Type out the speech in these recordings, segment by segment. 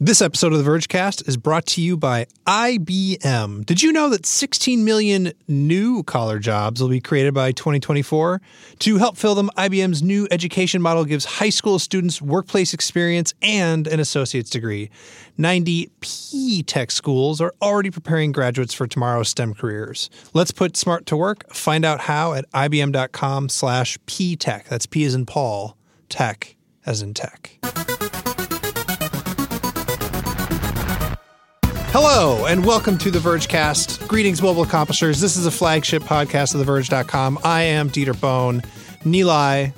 This episode of the Vergecast is brought to you by IBM. Did you know that 16 million new collar jobs will be created by 2024? To help fill them, IBM's new education model gives high school students workplace experience and an associate's degree. 90 P Tech schools are already preparing graduates for tomorrow's STEM careers. Let's put smart to work. Find out how at ibm.com slash P Tech. That's P as in Paul, tech as in tech. Hello, and welcome to the Vergecast. Greetings, mobile accomplishers. This is a flagship podcast of TheVerge.com. I am Dieter Bohn. Nilay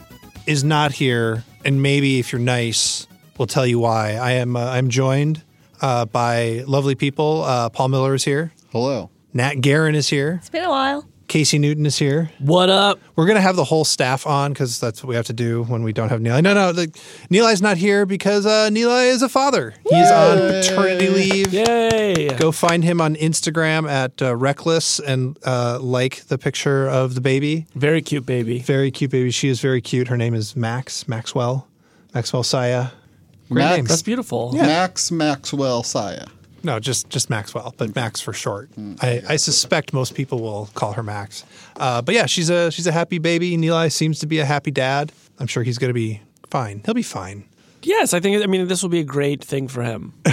is not here, and maybe if you're nice, we'll tell you why. I am. Uh, I'm joined uh, by lovely people. Uh, Paul Miller is here. Hello. Natt Garun is here. It's been a while. Casey Newton is here. What up? We're gonna have the whole staff on because that's what we have to do when we don't have Nilay. No, no, the, Nilay's not here because uh, Nilay is a father. He's on paternity leave. Yay! Go find him on Instagram at uh, Reckless and uh, like the picture of the baby. Very cute baby. Very cute baby. She is very cute. Her name is Max Maxwell. Maxwell Saya. Great Max- name. That's beautiful. Max Maxwell Saya. No, just just Maxwell, but Max for short. I, I suspect most people will call her Max. Uh, but yeah, she's a she's a happy baby. Nilay seems to be a happy dad. I'm sure he's going to be fine. He'll be fine. Yes, I think. I mean, this will be a great thing for him.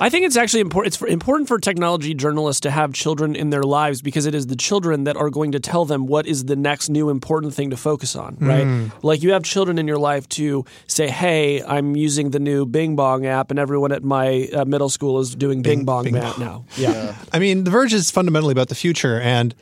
I think it's actually important. It's for, important for technology journalists to have children in their lives because it is the children that are going to tell them what is the next new important thing to focus on, right? Like you have children in your life to say, "Hey, I'm using the new Bing Bong app, and everyone at my uh, middle school is doing Bing, Bong, Bing ma- Bong. now." Yeah. I mean, The Verge is fundamentally about the future, and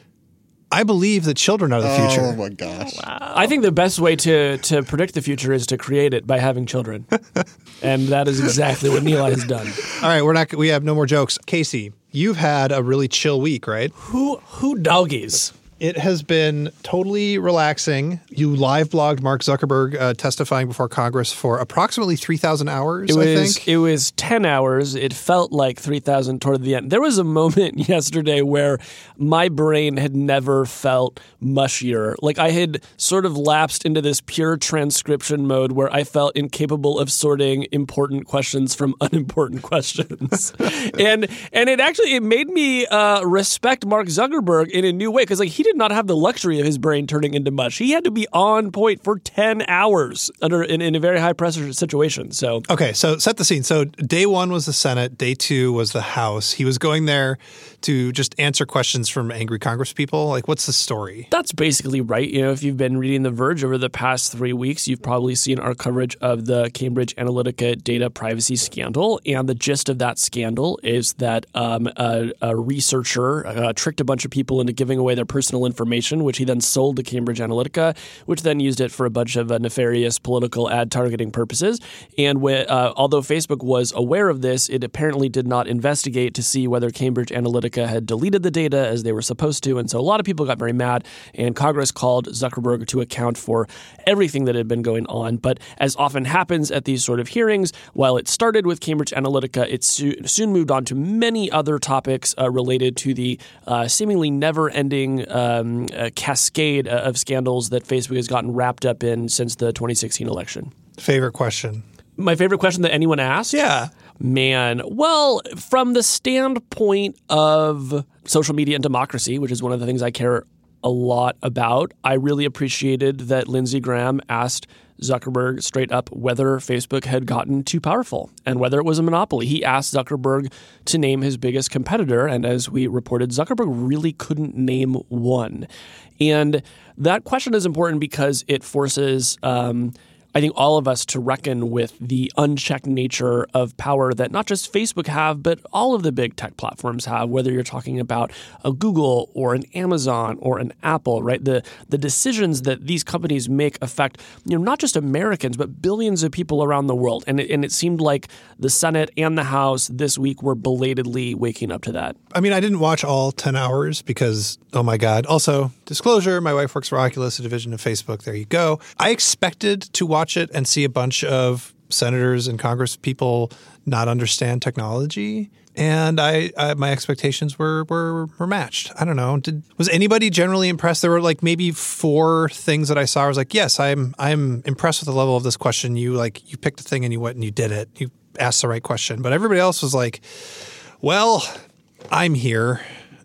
I believe that children are the future. Oh future. my gosh. Oh, I think the best way to to predict the future is to create it by having children, and that is exactly what Nilay has done. All right, we're not. We have no more jokes. Casey, you've had a really chill week, right? Who who doggies? It has been totally relaxing. You live blogged Mark Zuckerberg uh, testifying before Congress for approximately three thousand hours. It I was think. it was ten hours. It felt like three thousand toward the end. There was a moment yesterday where my brain had never felt mushier. Like I had sort of lapsed into this pure transcription mode where I felt incapable of sorting important questions from unimportant questions, and and it actually it made me uh, respect Mark Zuckerberg in a new way because like he did not have the luxury of his brain turning into mush. He had to be on point for ten hours under in, in a very high pressure situation. So. Okay, so set the scene. So day one was the Senate, day two was the House. He was going there to just answer questions from angry Congress people. Like, what's the story? That's basically right. You know, if you've been reading The Verge over the past three weeks, you've probably seen our coverage of the Cambridge Analytica data privacy scandal. And the gist of that scandal is that um, a, a researcher uh, tricked a bunch of people into giving away their personal information, which he then sold to Cambridge Analytica, which then used it for a bunch of uh, nefarious political ad targeting purposes. And wh- uh, although Facebook was aware of this, it apparently did not investigate to see whether Cambridge Analytica had deleted the data as they were supposed to. And so a lot of people got very mad, and Congress called Zuckerberg to account for everything that had been going on. But as often happens at these sort of hearings, while it started with Cambridge Analytica, it soon moved on to many other topics uh, related to the uh, seemingly never ending um, cascade of scandals that Facebook has gotten wrapped up in since the 2016 election. Favorite question? My favorite question that anyone asked? Yeah. Man, well, from the standpoint of social media and democracy, which is one of the things I care a lot about, I really appreciated that Lindsey Graham asked Zuckerberg straight up whether Facebook had gotten too powerful and whether it was a monopoly. He asked Zuckerberg to name his biggest competitor, and as we reported, Zuckerberg really couldn't name one. And that question is important because it forces. Um, I think all of us to reckon with the unchecked nature of power that not just Facebook have, but all of the big tech platforms have. Whether you're talking about a Google or an Amazon or an Apple, right? The the decisions that these companies make affect you know not just Americans but billions of people around the world. And it, and it seemed like the Senate and the House this week were belatedly waking up to that. I mean, I didn't watch all 10 hours because, oh my God. Also, disclosure my wife works for Oculus, a division of Facebook. There you go. I expected to watch it and see a bunch of senators and Congress people not understand technology. And I, I my expectations were, were were matched. I don't know. Did was anybody generally impressed? There were like maybe four things that I saw. I was like, yes, I'm I'm impressed with the level of this question. You like you picked a thing and you went and you did it. You asked the right question. But everybody else was like, "Well, I'm here."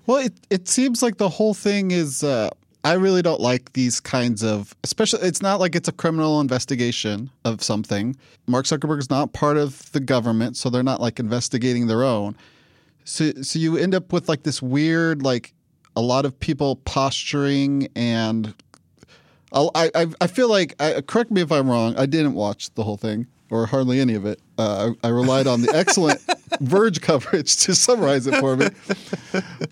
Well, it, it seems like the whole thing is. Uh, I really don't like these kinds of, especially. It's not like it's a criminal investigation of something. Mark Zuckerberg is not part of the government, so they're not like investigating their own. So, so you end up with like this weird, like a lot of people posturing, and I, I, I feel like. I, correct me if I'm wrong. I didn't watch the whole thing or hardly any of it. Uh, I, I relied on the excellent Verge coverage to summarize it for me.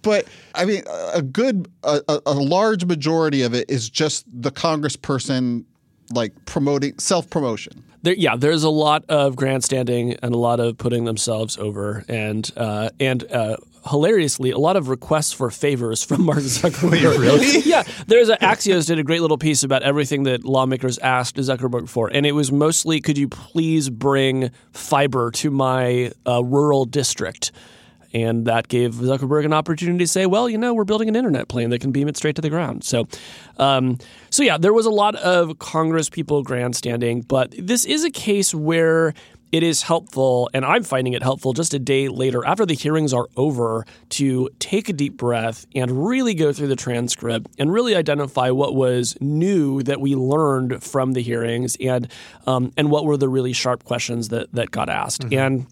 But I mean, a good, a, a large majority of it is just the congressperson like promoting self promotion. There, yeah, there's a lot of grandstanding and a lot of putting themselves over, and uh, and uh, hilariously, a lot of requests for favors from Mark Zuckerberg. really? yeah, there's a, Axios did a great little piece about everything that lawmakers asked Zuckerberg for, and it was mostly, could you please bring fiber to my uh, rural district? And that gave Zuckerberg an opportunity to say, well, you know, we're building an internet plane that can beam it straight to the ground. So, um, so yeah, there was a lot of Congress people grandstanding, but this is a case where it is helpful, and I'm finding it helpful just a day later after the hearings are over to take a deep breath and really go through the transcript and really identify what was new that we learned from the hearings and um, and what were the really sharp questions that that got asked. Mm-hmm. And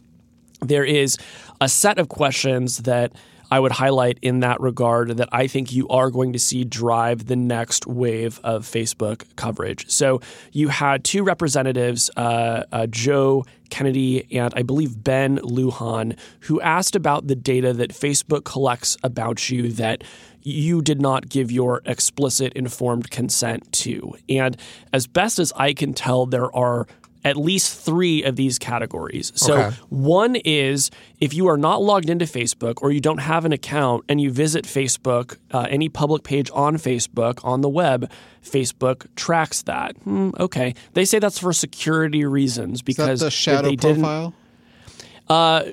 there is a set of questions that I would highlight in that regard that I think you are going to see drive the next wave of Facebook coverage. So you had two representatives, uh, uh, Joe Kennedy and I believe Ben Lujan, who asked about the data that Facebook collects about you that you did not give your explicit informed consent to. And as best as I can tell, there are at least three of these categories. So, okay. one is if you are not logged into Facebook or you don't have an account and you visit Facebook, uh, any public page on Facebook on the web, Facebook tracks that. Hmm, okay. They say that's for security reasons because the shadow profile? Uh,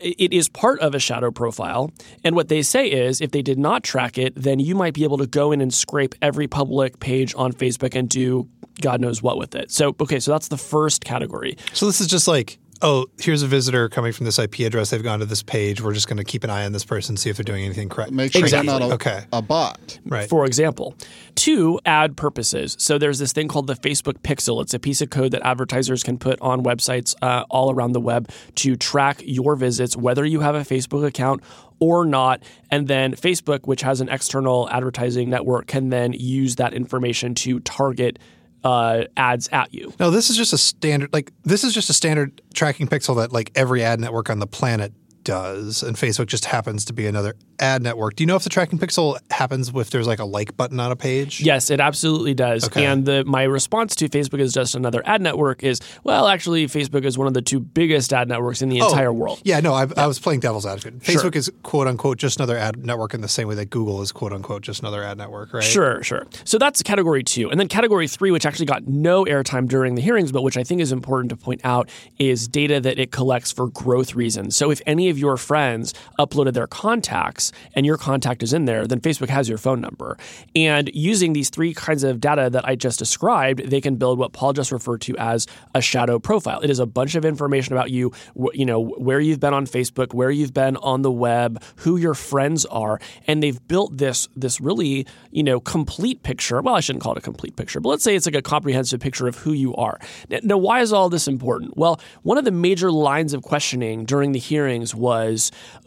it is part of a shadow profile. And what they say is if they did not track it, then you might be able to go in and scrape every public page on Facebook and do God knows what with it. So, okay, so that's the first category. So this is just like oh, here's a visitor coming from this IP address. They've gone to this page. We're just going to keep an eye on this person, see if they're doing anything correct. Make sure exactly. they're not a, okay. a bot. Right. For example, two ad purposes. So there's this thing called the Facebook Pixel. It's a piece of code that advertisers can put on websites uh, all around the web to track your visits, whether you have a Facebook account or not. And then Facebook, which has an external advertising network, can then use that information to target uh, ads at you. No, this is just a standard. Like this is just a standard tracking pixel that like every ad network on the planet does, and Facebook just happens to be another ad network. Do you know if the tracking pixel happens if there's like a like button on a page? Yes, it absolutely does. Okay. And the, my response to Facebook is just another ad network is, well, actually, Facebook is one of the two biggest ad networks in the oh, entire world. Yeah, no, yeah. i was playing devil's advocate. Facebook sure. is quote unquote just another ad network in the same way that Google is quote unquote just another ad network, right? Sure, sure. So that's category two. And then category three, which actually got no airtime during the hearings, but which I think is important to point out, is data that it collects for growth reasons. So if any of your friends uploaded their contacts and your contact contact is in there, then Facebook has your phone number. And using these three kinds of data that I just described, they can build what Paul just referred to as a shadow profile. It is a bunch of information about you, you know, where you've been on Facebook, where you've been on the web, who your friends are, and they've built this this really, you know, complete picture. Well, I shouldn't call it a complete picture, but let's say it's like a comprehensive picture of who you are. Now, why is all this important? Well, one of the major lines of questioning during the hearings was,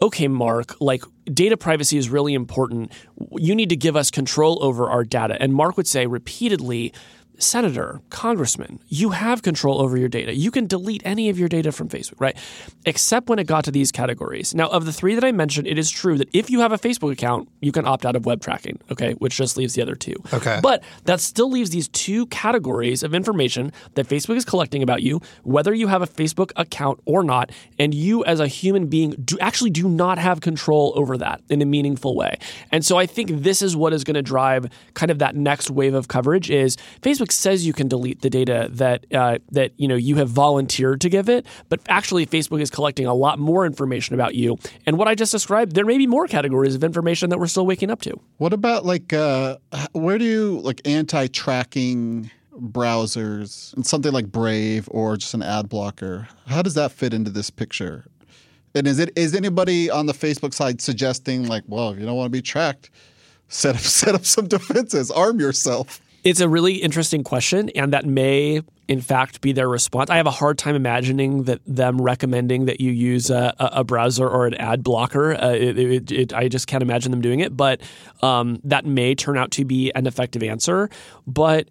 okay, Mark, like data privacy is really important. You need to give us control over our data. And Mark would say repeatedly, senator, congressman, you have control over your data. You can delete any of your data from Facebook, right? Except when it got to these categories. Now, of the three that I mentioned, it is true that if you have a Facebook account, you can opt out of web tracking, okay, which just leaves the other two. Okay. But that still leaves these two categories of information that Facebook is collecting about you, whether you have a Facebook account or not, and you as a human being do actually do not have control over that in a meaningful way. And so I think this is what is going to drive kind of that next wave of coverage is Facebook says you can delete the data that uh, that you know you have volunteered to give it, but actually Facebook is collecting a lot more information about you. And what I just described, there may be more categories of information that we're still waking up to. What about like uh, where do you like anti-tracking browsers and something like Brave or just an ad blocker. How does that fit into this picture? And is it is anybody on the Facebook side suggesting like, well, if you don't want to be tracked, set up set up some defenses, arm yourself? It's a really interesting question, and that may, in fact, be their response. I have a hard time imagining that them recommending that you use a, a browser or an ad blocker. Uh, it, it, it, I just can't imagine them doing it, but um, that may turn out to be an effective answer. But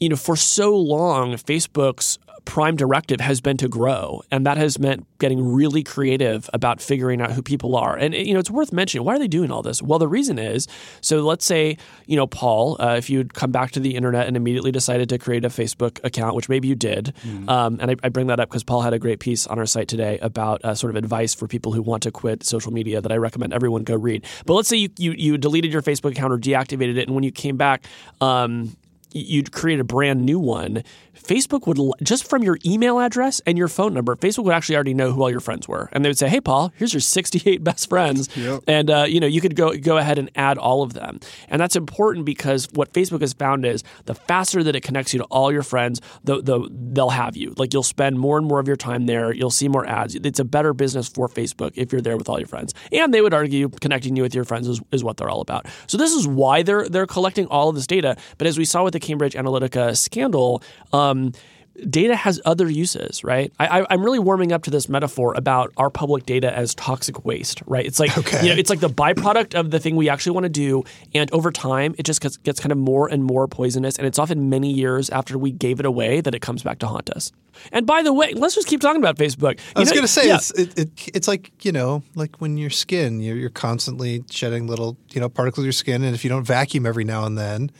you know, for so long, Facebook's prime directive has been to grow, and that has meant getting really creative about figuring out who people are. And you know, it's worth mentioning why are they doing all this? Well, the reason is so. Let's say you know, Paul, uh, if you'd come back to the internet and immediately decided to create a Facebook account, which maybe you did, mm. um, and I, I, bring that up because Paul had a great piece on our site today about uh, sort of advice for people who want to quit social media that I recommend everyone go read. But let's say you you, you deleted your Facebook account or deactivated it, and when you came back. Um, you'd create a brand new one Facebook would just from your email address and your phone number, Facebook would actually already know who all your friends were, and they would say, "Hey, Paul, here's your 68 best friends," yep. and uh, you know you could go go ahead and add all of them, and that's important because what Facebook has found is the faster that it connects you to all your friends, the, the they'll have you. Like you'll spend more and more of your time there. You'll see more ads. It's a better business for Facebook if you're there with all your friends, and they would argue connecting you with your friends is, is what they're all about. So this is why they're they're collecting all of this data. But as we saw with the Cambridge Analytica scandal. Um, um, data has other uses, right? I, am really warming up to this metaphor about our public data as toxic waste, right? It's like okay. you know, it's like the byproduct of the thing we actually want to do, and over time, it just gets, gets kind of more and more poisonous, and it's often many years after we gave it away that it comes back to haunt us. And by the way, let's just keep talking about Facebook. You I was going to say yeah. it's it, it, it's like you know like when your skin you're, you're constantly shedding little you know particles of your skin, and if you don't vacuum every now and then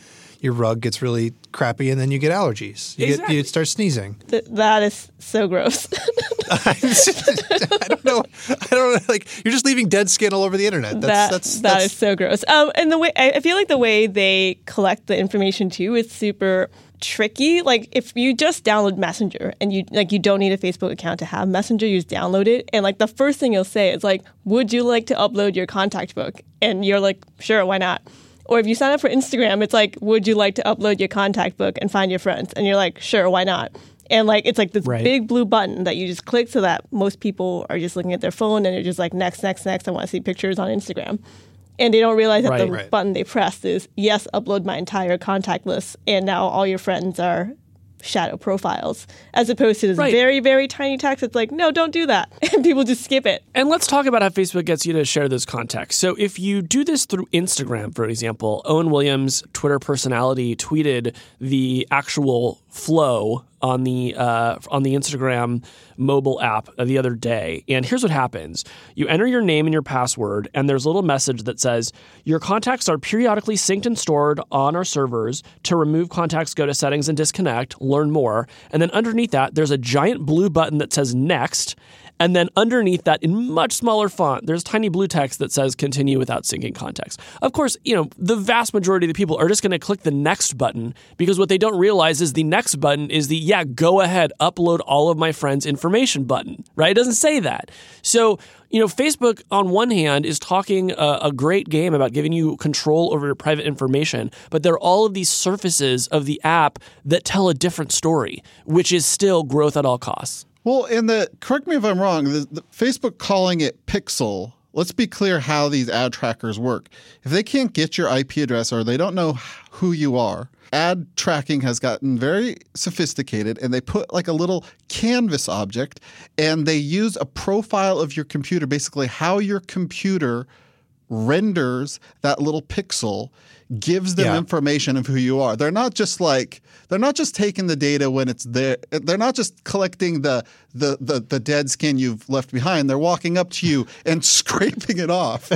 your rug gets really crappy and then you get allergies. You, exactly. get, you start sneezing. Th- that is so gross. I don't know. I don't know. Like you're just leaving dead skin all over the internet. That's, that, that's, that that's, is so gross. Um, and the way I feel like the way they collect the information too is super tricky. Like if you just download Messenger and you like you don't need a Facebook account to have Messenger, you just download it. And like the first thing you'll say is like, "Would you like to upload your contact book?" And you're like, "Sure, why not?" Or if you sign up for Instagram, it's like, would you like to upload your contact book and find your friends? And you're like, sure, why not? And like it's like this right. big blue button that you just click so that most people are just looking at their phone and they're just like next, next, next. I want to see pictures on Instagram. And they don't realize that right, the right. button they pressed is yes, upload my entire contact list, and now all your friends are shadow profiles, as opposed to this right. very, very tiny text it's like, no, don't do that. And people just skip it. And let's talk about how Facebook gets you to share this context. So if you do this through Instagram, for example, Owen Williams, Twitter personality, tweeted the actual flow on the uh, on the Instagram mobile app the other day. And here's what happens: you enter your name and your password, and there's a little message that says your contacts are periodically synced and stored on our servers. To remove contacts, go to settings and disconnect. Learn more, and then underneath that, there's a giant blue button that says next. And then underneath that, in much smaller font, there's tiny blue text that says continue without syncing context. Of course, you know, the vast majority of the people are just going to click the next button because what they don't realize is the next button is the, yeah, go ahead, upload all of my friends' information button, right? It doesn't say that. So, you know, Facebook on one hand is talking a, a, great game about giving you control over your private information, but there are all of these surfaces of the app that tell a different story, which is still growth at all costs. Well, and the correct me if I'm wrong. The, the Facebook calling it Pixel. Let's be clear how these ad trackers work. If they can't get your IP address or they don't know who you are, ad tracking has gotten very sophisticated and they put like a little canvas object and they use a profile of your computer, basically how your computer renders that little pixel gives them yeah. information of who you are. They're not just like they're not just taking the data when it's there. They're not just collecting the the the, the dead skin you've left behind. They're walking up to you and scraping it off.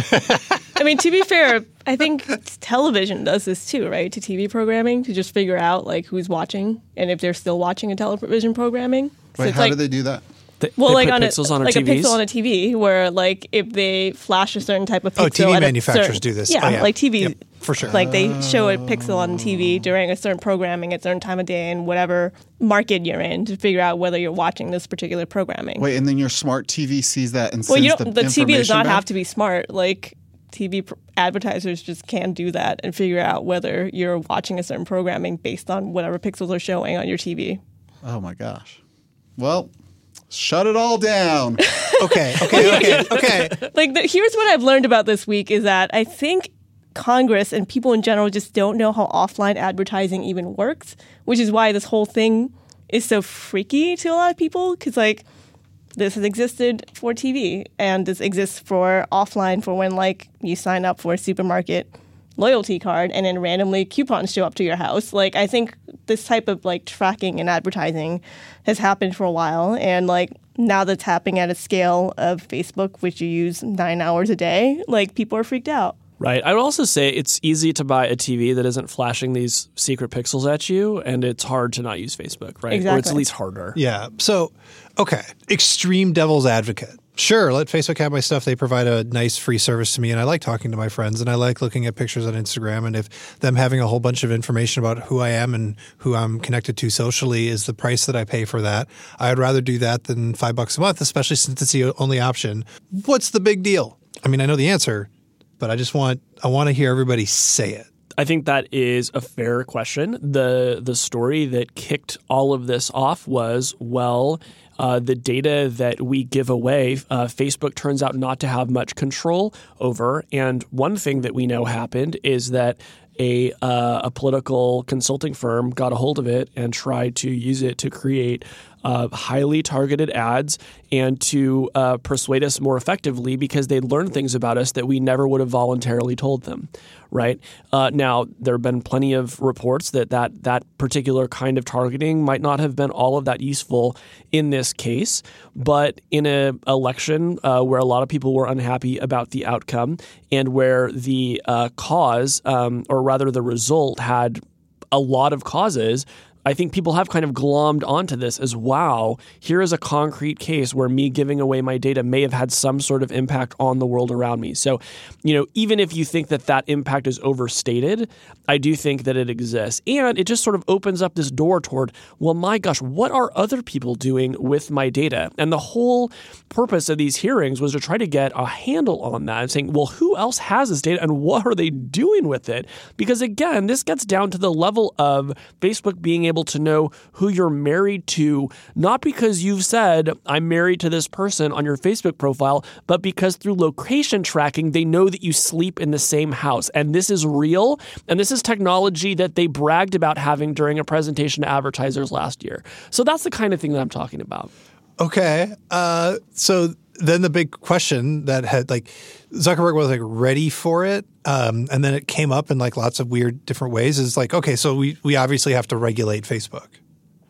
I mean, to be fair, I think television does this too, right? To TV programming to just figure out like who's watching and if they're still watching a television programming. So Wait, how like, do they do that? They, well, they like on pixels a, on like TVs? a pixel on a TV, where like if they flash a certain type of oh, pixel, oh, TV manufacturers certain, do this. Yeah, oh, yeah. like TV, yep, for sure. Like they show a pixel on TV during a certain programming at a certain time of day and whatever market you're in to figure out whether you're watching this particular programming. Wait, and then your smart TV sees that and well, sends you don't, the, the TV does not back? have to be smart. Like TV pr- advertisers just can do that and figure out whether you're watching a certain programming based on whatever pixels are showing on your TV. Oh my gosh. Well, shut it all down. Okay, okay, okay, okay. Like, the, here's what I've learned about this week is that I think Congress and people in general just don't know how offline advertising even works, which is why this whole thing is so freaky to a lot of people. Because, like, this has existed for TV and this exists for offline for when, like, you sign up for a supermarket loyalty card and then randomly coupons show up to your house. Like, I think this type of like tracking and advertising has happened for a while. And like, now that's happening at a scale of Facebook, which you use nine hours a day, like, people are freaked out. Right. I would also say it's easy to buy a TV that isn't flashing these secret pixels at you, and it's hard to not use Facebook, right? Exactly. Or it's at least harder. Yeah. So, okay, extreme devil's advocate. Sure, let Facebook have my stuff. They provide a nice free service to me, and I like talking to my friends, and I like looking at pictures on Instagram. And if them having a whole bunch of information about who I am and who I'm connected to socially is the price that I pay for that, I would rather do that than five bucks a month, especially since it's the only option. What's the big deal? I mean, I know the answer, but I just want I want to hear everybody say it. I think that is a fair question. The the story that kicked all of this off was well, uh, the data that we give away, uh, Facebook turns out not to have much control over. And one thing that we know happened is that a uh, a political consulting firm got a hold of it and tried to use it to create uh, highly targeted ads and to uh, persuade us more effectively because they'd learned things about us that we never would have voluntarily told them. Right uh, now, there have been plenty of reports that, that that particular kind of targeting might not have been all of that useful in this case. But in an election uh, where a lot of people were unhappy about the outcome and where the uh, cause, um, or rather the result, had a lot of causes. I think people have kind of glommed onto this as wow, here is a concrete case where me giving away my data may have had some sort of impact on the world around me. So, you know, even if you think that that impact is overstated, I do think that it exists. And it just sort of opens up this door toward, well, my gosh, what are other people doing with my data? And the whole purpose of these hearings was to try to get a handle on that and saying, well, who else has this data and what are they doing with it? Because again, this gets down to the level of Facebook being able to know who you're married to, not because you've said, I'm married to this person on your Facebook profile, but because through location tracking, they know that you sleep in the same house. And this is real. And this is technology that they bragged about having during a presentation to advertisers last year. So that's the kind of thing that I'm talking about. Okay. Uh, so then the big question that had like Zuckerberg was like ready for it, um, and then it came up in like lots of weird different ways. Is like okay, so we we obviously have to regulate Facebook,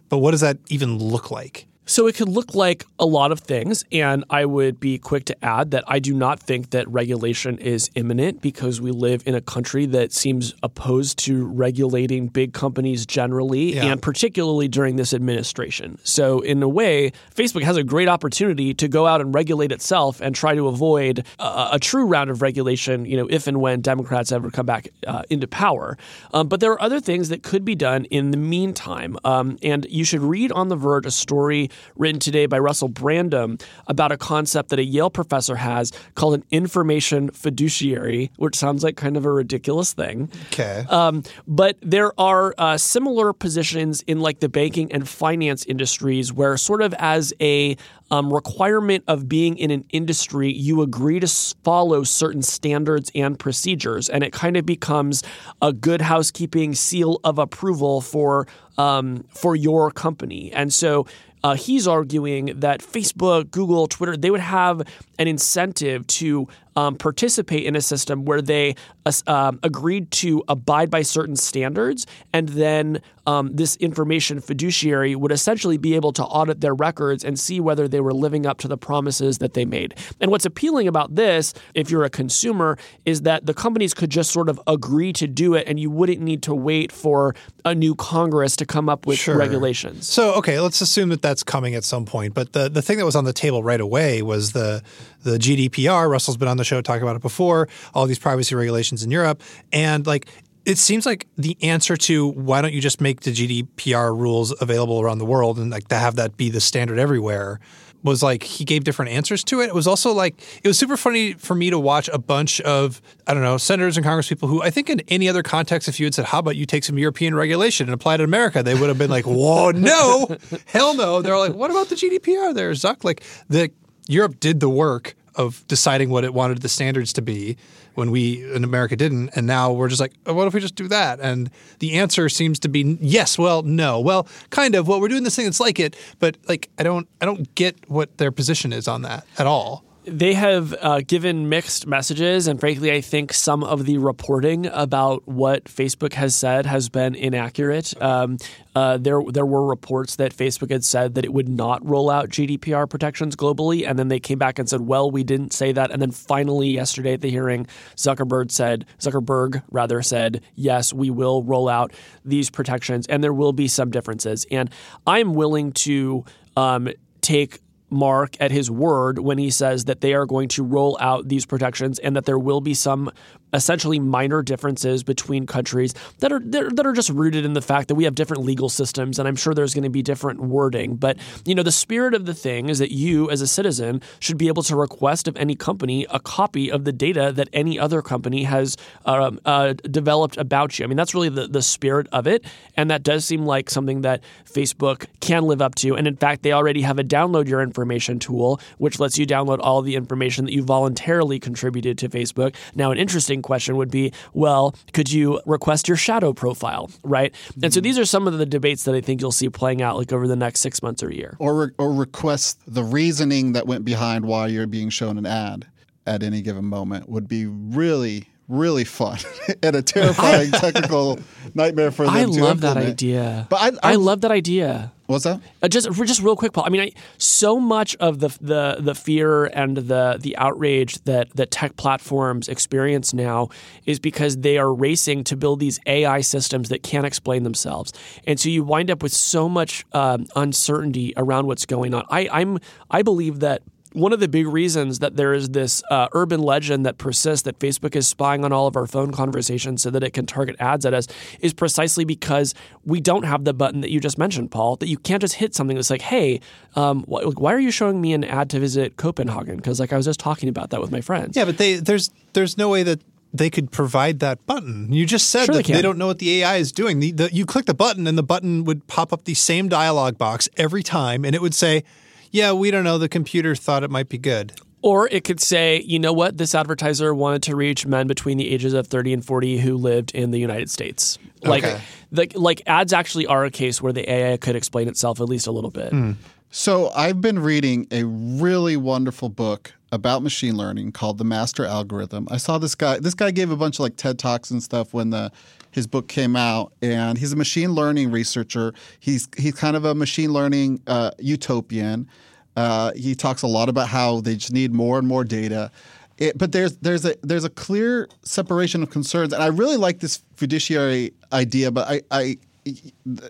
but what does that even look like? So it could look like a lot of things, and I would be quick to add that I do not think that regulation is imminent because we live in a country that seems opposed to regulating big companies generally, Yeah. and particularly during this administration. So in a way, Facebook has a great opportunity to go out and regulate itself and try to avoid a, a true round of regulation. You know, if and when Democrats ever come back uh, into power. Um, but there are other things that could be done in the meantime, um, and you should read on the Verge a story written today by Russell Brandom about a concept that a Yale professor has called an information fiduciary, which sounds like kind of a ridiculous thing. Okay. Um, but there are uh, similar positions in like the banking and finance industries where, sort of as a um, requirement of being in an industry, you agree to follow certain standards and procedures, and it kind of becomes a good housekeeping seal of approval for um, for your company. And so uh, he's arguing that Facebook, Google, Twitter, they would have an incentive to um, participate in a system where they uh, um, agreed to abide by certain standards, and then um, this information fiduciary would essentially be able to audit their records and see whether they were living up to the promises that they made. And what's appealing about this, if you're a consumer, is that the companies could just sort of agree to do it, and you wouldn't need to wait for a new Congress to come up with Sure. regulations. So okay, let's assume that that's coming at some point. But the the thing that was on the table right away was the the GDPR. Russell's been on the show talking about it before. All these privacy regulations in Europe, and like it seems like the answer to why don't you just make the GDPR rules available around the world and like to have that be the standard everywhere was like he gave different answers to it. It was also like it was super funny for me to watch a bunch of I don't know senators and congresspeople who I think in any other context, if you had said, "How about you take some European regulation and apply it in America," they would have been like, "Whoa, no, hell no." They're like, "What about the GDPR?" There, Zuck. Like the Europe did the work of deciding what it wanted the standards to be when we in America didn't. And now we're just like, oh, what if we just do that? And the answer seems to be yes, well, no. Well, kind of. Well, we're doing this thing that's like it, but like I don't I don't get what their position is on that at all they have uh, given mixed messages, and frankly, I think some of the reporting about what Facebook has said has been inaccurate. Um, uh, there, there were reports that Facebook had said that it would not roll out GDPR protections globally, and then they came back and said, "Well, we didn't say that." And then finally, yesterday at the hearing, Zuckerberg said, Zuckerberg rather said, "Yes, we will roll out these protections, and there will be some differences." And I'm willing to um, take Mark at his word when he says that they are going to roll out these protections and that there will be some essentially minor differences between countries that are that are just rooted in the fact that we have different legal systems and I'm sure there's going to be different wording. But you know the spirit of the thing is that you as a citizen should be able to request of any company a copy of the data that any other company has um, uh, developed about you. I mean that's really the, the spirit of it. And that does seem like something that Facebook can live up to. And in fact they already have a download your information tool which lets you download all the information that you voluntarily contributed to Facebook now an interesting question would be, well, could you request your shadow profile, right? Mm-hmm. And so mm-hmm. these are some of the debates that I think you'll see playing out like over the next six months or a year. Or re- or request the reasoning that went behind why you're being shown an ad at any given moment would be really really fun and a terrifying technical nightmare for them I love implement. that idea. But I, I, I love that idea. What's that? Uh, just just real quick, Paul. I mean, I, so much of the the the fear and the the outrage that that tech platforms experience now is because they are racing to build these AI systems that can't explain themselves, and so you wind up with so much um, uncertainty around what's going on. I I'm I believe that one of the big reasons that there is this uh, urban legend that persists that Facebook is spying on all of our phone conversations so that it can target ads at us is precisely because we don't have the button that you just mentioned, Paul. That you can't just hit something that's like, "Hey, um, wh- why are you showing me an ad to visit Copenhagen?" Because like I was just talking about that with my friends. Yeah, but they there's there's no way that they could provide that button. You just said sure that they, they, don't know what the AI is doing. The, the, you click the button and the button would pop up the same dialog box every time, and it would say yeah, we don't know. The computer thought it might be good. Or it could say, you know what, this advertiser wanted to reach men between the ages of 30 and 40 who lived in the United States. Like, okay. the, like ads actually are a case where the AI could explain itself at least a little bit. Mm. So I've been reading a really wonderful book about machine learning called The Master Algorithm. I saw this guy. This guy gave a bunch of like TED talks and stuff when the his book came out, and he's a machine learning researcher. He's he's kind of a machine learning uh, utopian. Uh, he talks a lot about how they just need more and more data. It, but there's there's a there's a clear separation of concerns, and I really like this fiduciary idea. But I, I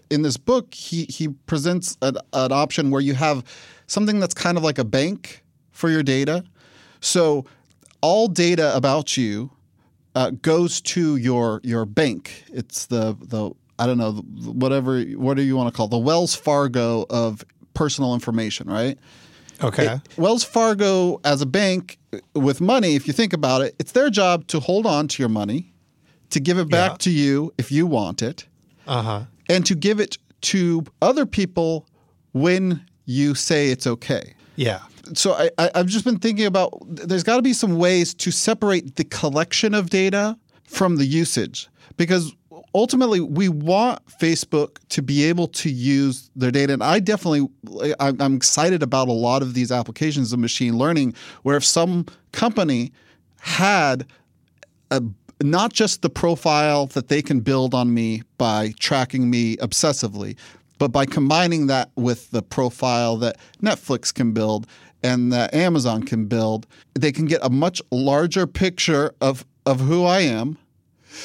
in this book he he presents an, an option where you have something that's kind of like a bank for your data. So all data about you uh, goes to your your bank. It's the the I don't know whatever what do you want to call it? the Wells Fargo of personal information, right? Okay. It, Wells Fargo, as a bank with money, if you think about it, it's their job to hold on to your money, to give it back yeah. to you if you want it, uh-huh. and to give it to other people when you say it's okay. Yeah. So I, I, I've just been thinking about there's got to be some ways to separate the collection of data from the usage because ultimately we want Facebook to be able to use their data. And I definitely, I'm excited about a lot of these applications of machine learning where if some company had a, not just the profile that they can build on me by tracking me obsessively, but by combining that with the profile that Netflix can build and that Amazon can build, they can get a much larger picture of, of who I am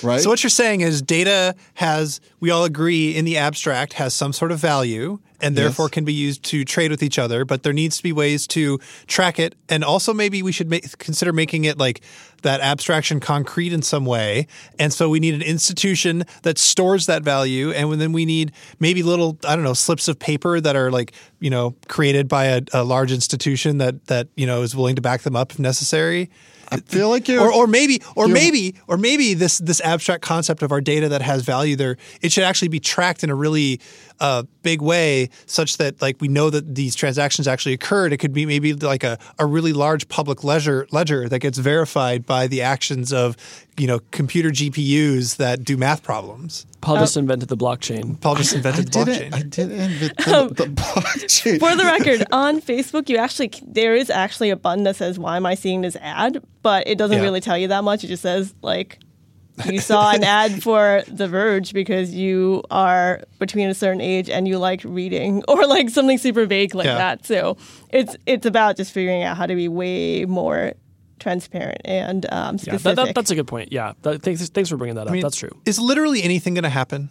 Right. So what you're saying is data has we all agree in the abstract has some sort of value and therefore can be used to trade with each other. But there needs to be ways to track it, and also maybe we should make, consider making it like that abstraction concrete in some way. And so we need an institution that stores that value, and then we need maybe little I don't know slips of paper that are like you know created by a, a large institution that that you know is willing to back them up if necessary. I feel like you're, or, or maybe, or maybe, or maybe this this abstract concept of our data that has value there, it should actually be tracked in a really uh, big way, such that like we know that these transactions actually occurred. It could be maybe like a, a really large public ledger ledger that gets verified by the actions of you know computer GPUs that do math problems. Paul just oh. invented the blockchain. Paul just invented the didn't, blockchain. I didn't invent the, um, the blockchain. For the record, on Facebook, you actually there is actually a button that says "Why am I seeing this ad?" But it doesn't Yeah. really tell you that much. It just says like you saw an ad for The Verge because you are between a certain age and you like reading, or like something super vague like Yeah. that. So it's it's about just figuring out how to be way more transparent and um, Yeah, specific. that, that, that's a good point. Yeah, that, thanks, thanks for bringing that up. I mean, that's true. Is literally anything going to happen?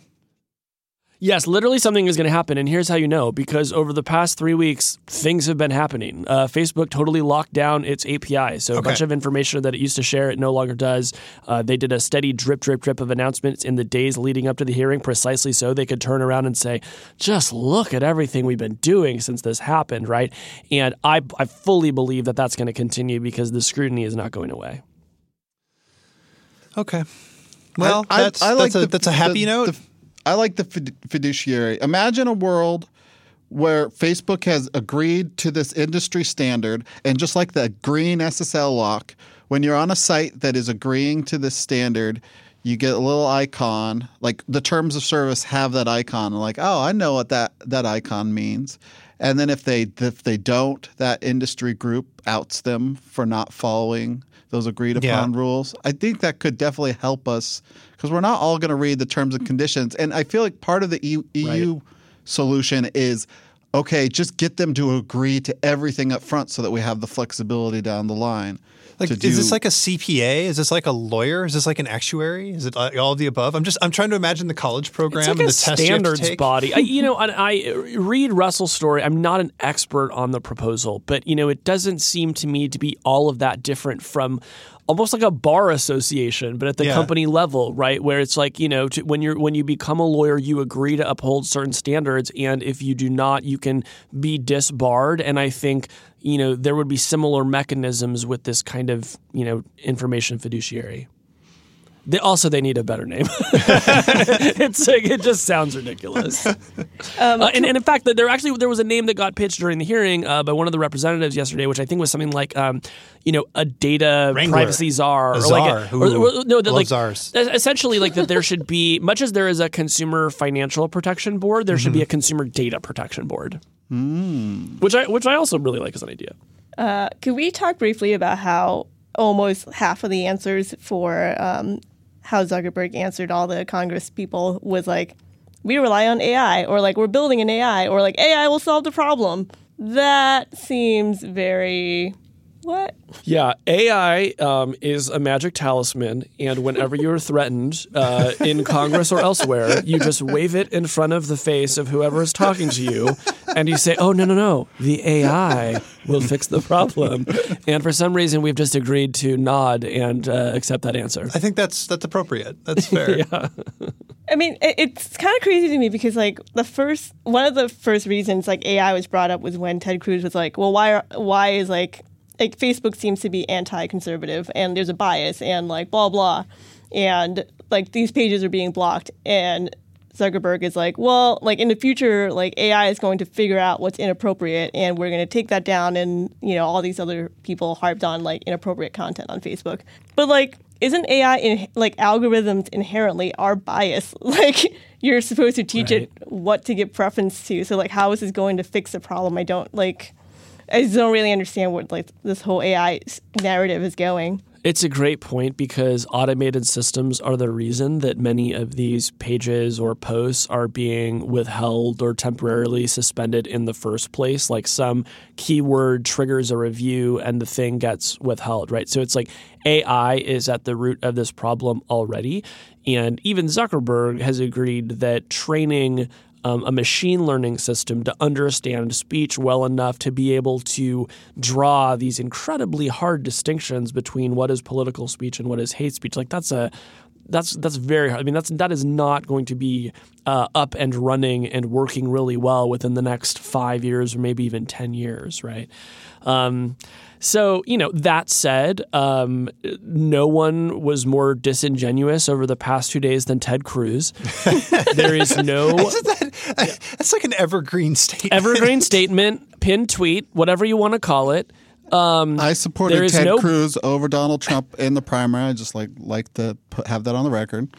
Yes, literally something is going to happen. And here's how you know because over the past three weeks, things have been happening. Uh, Facebook totally locked down its API. So a bunch of information that it used to share, it no longer does. Uh, they did a steady drip, drip, drip of announcements in the days leading up to the hearing, precisely so they could turn around and say, just look at everything we've been doing since this happened, right? And I, I fully believe that that's going to continue because the scrutiny is not going away. Okay. Well, I- I- that's I like that's, a, the- that's a happy the- note. the- I like the fiduciary. Imagine a world where Facebook has agreed to this industry standard, and just like the green SSL lock, when you're on a site that is agreeing to this standard, you get a little icon. Like the terms of service have that icon. Like, oh, I know what that that icon means. And then if they if they don't, that industry group outs them for not following those agreed upon Yeah. rules. I think that could definitely help us because we're not all going to read the terms and mm. conditions. And I feel like part of the E- EU solution is okay, just get them to agree to everything up front so that we have the flexibility down the line. Like, to is this like a CPA? Is this like a lawyer? Is this like an actuary? Is it like all of the above? I'm just I'm trying to imagine the college program It's like and a the test you have to standards take. body. I, you know, and I read Russell's story. I'm not an expert on the proposal, but you know, it doesn't seem to me to be all of that different from almost like a bar association, but at the Yeah. company level, right? Where it's like you know, to, when you're when you become a lawyer, you agree to uphold certain standards, and if you do not, you can be disbarred. And I think you know there would be similar mechanisms with this kind of you know information fiduciary. They, also, they need a better name. it's like it just sounds ridiculous. Um, Uh, and, and in fact, there actually there was a name that got pitched during the hearing uh, by one of the representatives yesterday, which I think was something like, um, you know, a data Wrangler. privacy czar, A or like, czar. or, or- no, that love like czars. essentially like that there should be much as there is a consumer financial protection board, there Mm-hmm. should be a consumer data protection board, which I which I also really like as an idea. Could we talk briefly about how almost half of the answers for um, how Zuckerberg answered all the Congress people was like, we rely on AI, or like, we're building an AI, or like, AI will solve the problem. That seems very. What? Yeah, AI um, is a magic talisman, and whenever you're threatened uh, in Congress or elsewhere, you just wave it in front of the face of whoever is talking to you, and you say, "Oh no, no, no! The AI will fix the problem." And for some reason, we've just agreed to nod and uh, accept that answer. I think that's that's appropriate. That's fair. I mean, it's kind of crazy to me because like the first one of the first reasons like AI was brought up was when Ted Cruz was like, well, why are, why is like like Facebook seems to be anti-conservative and there's a bias and like blah blah, and like these pages are being blocked and Zuckerberg is like, well, like in the future, like AI is going to figure out what's inappropriate, and we're going to take that down. And you know, all these other people harped on like inappropriate content on Facebook, but like, isn't AI in, like algorithms inherently are biased? Like you're supposed to teach it what to give preference to. So like, how is this going to fix the problem? I don't like. I just don't really understand where like this whole AI narrative is going. It's a great point because automated systems are the reason that many of these pages or posts are being withheld or temporarily suspended in the first place. Like some keyword triggers a review and the thing gets withheld, right? So it's like AI is at the root of this problem already. And even Zuckerberg has agreed that training um, a machine learning system to understand speech well enough to be able to draw these incredibly hard distinctions between what is political speech and what is hate speech. Like that's a that's that's very hard. I mean, that's that is not going to be uh, up and running and working really well within the next five years or maybe even ten years, right? Um, so you know that said, um, no one was more disingenuous over the past two days than Ted Cruz. there is no that, that's like an evergreen statement. evergreen statement, pinned tweet, whatever you want to call it. Um, I supported is Ted no- Cruz over Donald Trump in the primary. I just like like to put, have that on the record.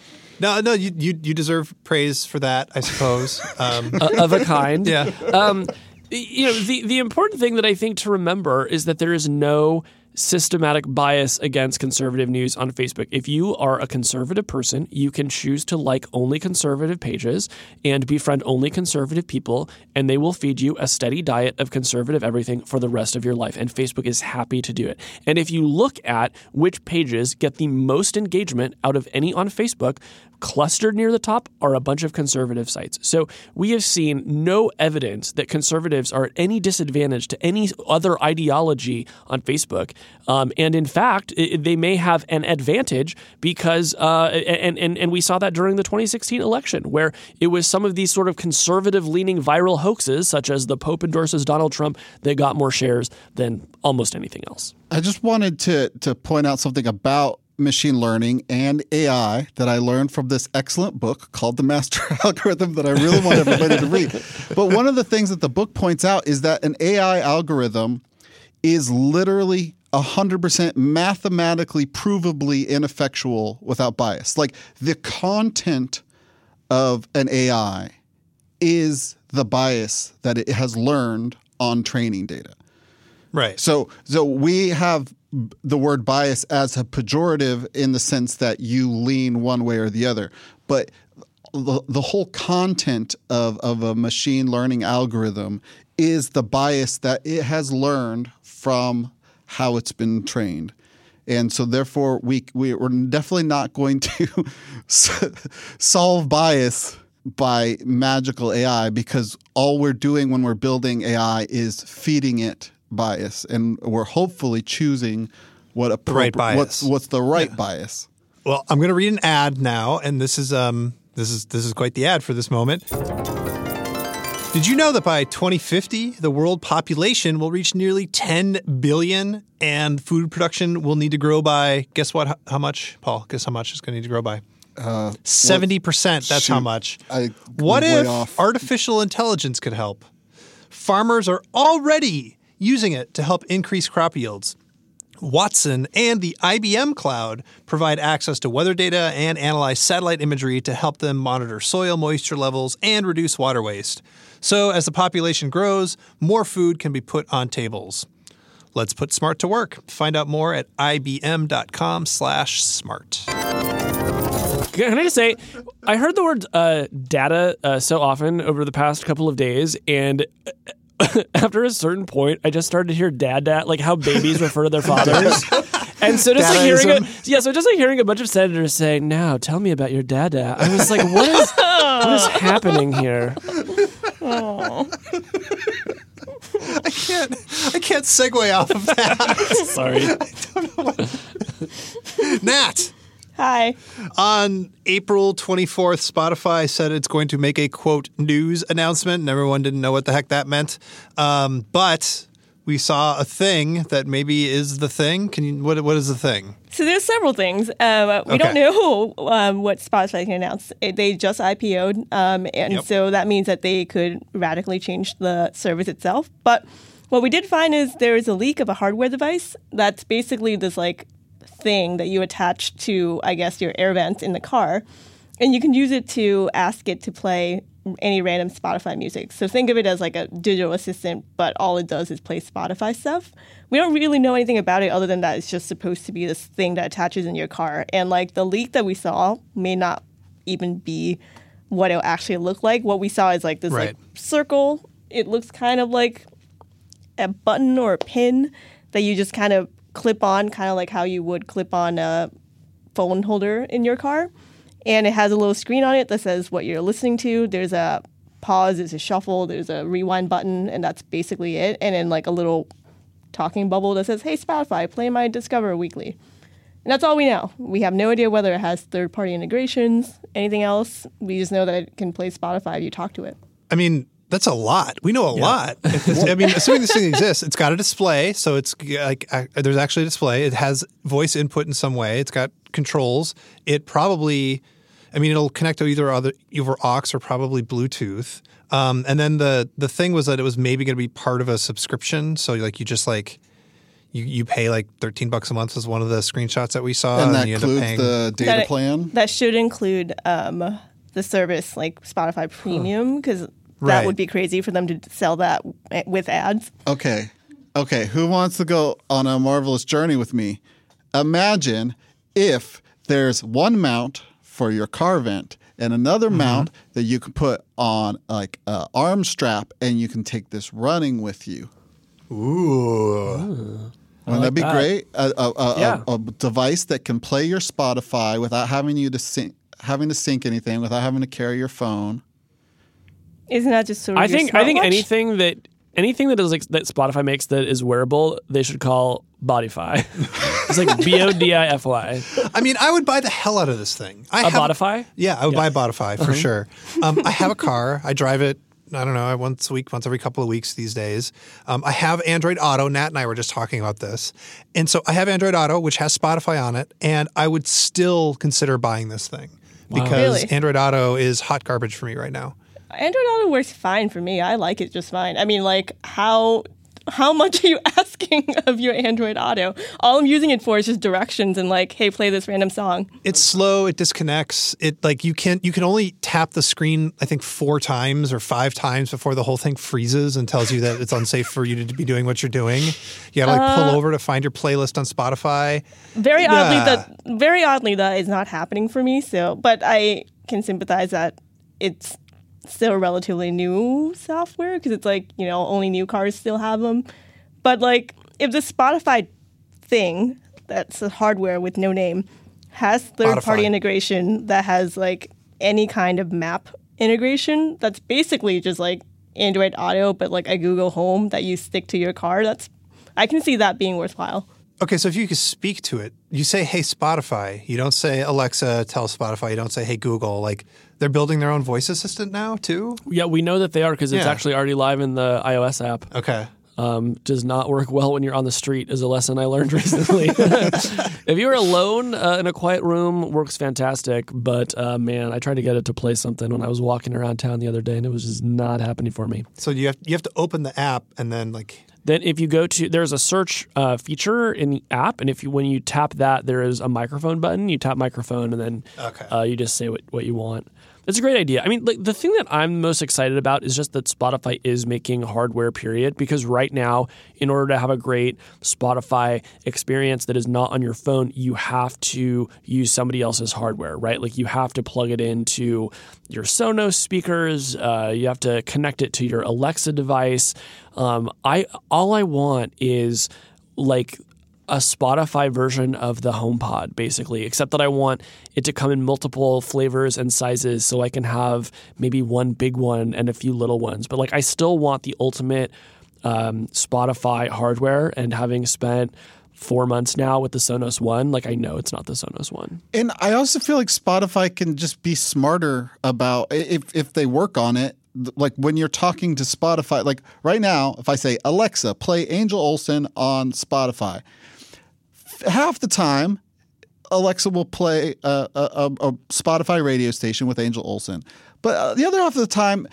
No, no, you, you you deserve praise for that, I suppose. Um, uh, of a kind. Yeah. Um, you know, the the important thing that I think to remember is that there is no systematic bias against conservative news on Facebook. If you are a conservative person, you can choose to like only conservative pages and befriend only conservative people, and they will feed you a steady diet of conservative everything for the rest of your life. And Facebook is happy to do it. And if you look at which pages get the most engagement out of any on Facebook, clustered near the top are a bunch of conservative sites. So we have seen no evidence that conservatives are at any disadvantage to any other ideology on Facebook. Um, and in fact, i they may have an advantage because, uh, and, and, and we saw that during the 2016 election, where it was some of these sort of conservative leaning viral hoaxes, such as the Pope endorses Donald Trump, that got more shares than almost anything else. I just wanted to to point out something about machine learning and AI that I learned from this excellent book called The Master Algorithm that I really want everybody to read. But one of the things that the book points out is that an AI algorithm is literally 100% mathematically provably ineffectual without bias. Like the content of an AI is the bias that it has learned on training data. Right. So, so we have the word bias as a pejorative in the sense that you lean one way or the other, but the, the whole content of, of a machine learning algorithm is the bias that it has learned from how it's been trained. And so, therefore, we, we we're definitely not going to solve bias by magical AI because all we're doing when we're building AI is feeding it bias, and we're hopefully choosing what a right bias. What's what's the right bias? Well, I'm going to read an ad now, and this is um this is this is quite the ad for this moment. Did you know that by 2050, the world population will reach nearly 10 billion, and food production will need to grow by guess what? How- much, Paul? Guess how much it's going to need to grow by? Seventy percent. That's how much. I- what if off. artificial intelligence could help? Farmers are already using it to help increase crop yields. Watson and the IBM cloud provide access to weather data and analyze satellite imagery to help them monitor soil moisture levels and reduce water waste. So, as the population grows, more food can be put on tables. Let's put smart to work. Find out more at ibm.com/smart. Can I just say, I heard the word uh, data uh, so often over the past couple of days, and after a certain point, I just started to hear dad dad, like how babies refer to their fathers. And so just like hearing a, yeah, so just like hearing a bunch of senators saying, "Now, tell me about your dad dad." I was like, "What is what is happening here?" I can't. I can't segue off of that. Sorry. Natt. Hi. On April 24th, Spotify said it's going to make a quote news announcement, and everyone didn't know what the heck that meant. Um, but we saw a thing that maybe is the thing. Can you? What? What is the thing? So there's several things. Um, we don't know um, what Spotify can announce. They just IPO'd, um, and Yep. so that means that they could radically change the service itself. But what we did find is there is a leak of a hardware device that's basically this like thing that you attach to, I guess, your air vent in the car, and you can use it to ask it to play any random Spotify music. So think of it as like a digital assistant, but all it does is play Spotify stuff. We don't really know anything about it other than that it's just supposed to be this thing that attaches in your car. And like the leak that we saw may not even be what it'll actually look like. What we saw is like this Right. like circle. It looks kind of like a button or a pin that you just kind of clip on, kind of like how you would clip on a phone holder in your car. And it has a little screen on it that says what you're listening to. There's a pause, there's a shuffle, there's a rewind button, and that's basically it. And then like a little talking bubble that says, "Hey Spotify, play my Discover Weekly." And that's all we know. We have no idea whether it has third party integrations, anything else. We just know that it can play Spotify if you talk to it. I mean, that's a lot. We know a lot. I mean, assuming this thing exists, it's got a display, so it's like uh, there's actually a display. It has voice input in some way. It's got controls. It probably, I mean, it'll connect to either other over aux or probably Bluetooth. Um, and then the the thing was that it was maybe going to be part of a subscription. So like you just like. You, you pay like 13 bucks a month was one of the screenshots that we saw and that you end up includes paying the data That- plan. That should include um, the service like Spotify Premium because Right. that would be crazy for them to sell that with ads. Okay. Okay. Who wants to go on a marvelous journey with me? Imagine if there's one mount for your car vent and another Mm-hmm. mount that you can put on like a arm strap and you can take this running with you. Ooh. Wouldn't that be that. great? A, a, a, Yeah. a, a device that can play your Spotify without having you to sync, having to sync anything, without having to carry your phone. Isn't that just sort of I your think I think smartwatch? anything that anything that is like that Spotify makes that is wearable, they should call Bodify. it's like B O D I F Y. I mean, I would buy the hell out of this thing. I A have- Bodify? Yeah, I would buy a Bodify Uh-huh. for sure. Um, I have a car. I drive it. I don't know, once a week, once every couple of weeks these days. Um, I have Android Auto. Natt and I were just talking about this, and so I have Android Auto, which has Spotify on it, and I would still consider buying this thing because Really? Android Auto is hot garbage for me right now. Android Auto works fine for me. I like it just fine. I mean, like how how much are you asking of your Android Auto? All I'm using it for is just directions and like, hey, play this random song. It's slow. It disconnects. It like you can you can only tap the screen I think four times or five times before the whole thing freezes and tells you that it's unsafe for you to be doing what you're doing. You gotta like Uh, pull over to find your playlist on Spotify. Very oddly, that very oddly that is not happening for me. So, but I can sympathize that it's still relatively new software because it's like you know only new cars still have them. But like if the Spotify thing that's a hardware with no name has third party integration that has like any kind of map integration that's basically just like Android Auto but like a Google Home that you stick to your car that's I can see that being worthwhile. Okay, so if you could speak to it, you say, "Hey Spotify." You don't say, "Alexa, tell Spotify." You don't say, "Hey Google." Like they're building their own voice assistant now too. Yeah, we know that they are because it's Yeah. actually already live in the iOS app. Okay. Um, does not work well when you're on the street is a lesson I learned recently. if you're alone uh, in a quiet room, works fantastic. But uh, man, I tried to get it to play something when I was walking around town the other day, and it was just not happening for me. So you have you have to open the app and then like Then if you go to there's a search uh, feature in the app, and if you when you tap that, there is a microphone button. You tap microphone, and then Okay. uh, you just say what, what you want. It's a great idea. I mean, like the thing that I'm most excited about is just that Spotify is making hardware. Period. Because right now, in order to have a great Spotify experience that is not on your phone, you have to use somebody else's hardware, right? Like you have to plug it into your Sonos speakers. Uh, you have to connect it to your Alexa device. Um, I all I want is like a Spotify version of the HomePod, basically, except that I want it to come in multiple flavors and sizes so I can have maybe one big one and a few little ones. But like, I still want the ultimate um, Spotify hardware. And having spent four months now with the Sonos One, like, I know it's not the Sonos One. And I also feel like Spotify can just be smarter about if if they work on it. Like when you're talking to Spotify, like right now, if I say Alexa, play Angel Olsen on Spotify, half the time Alexa will play a, a, a, Spotify radio station with Angel Olsen, but uh, the other half of the time.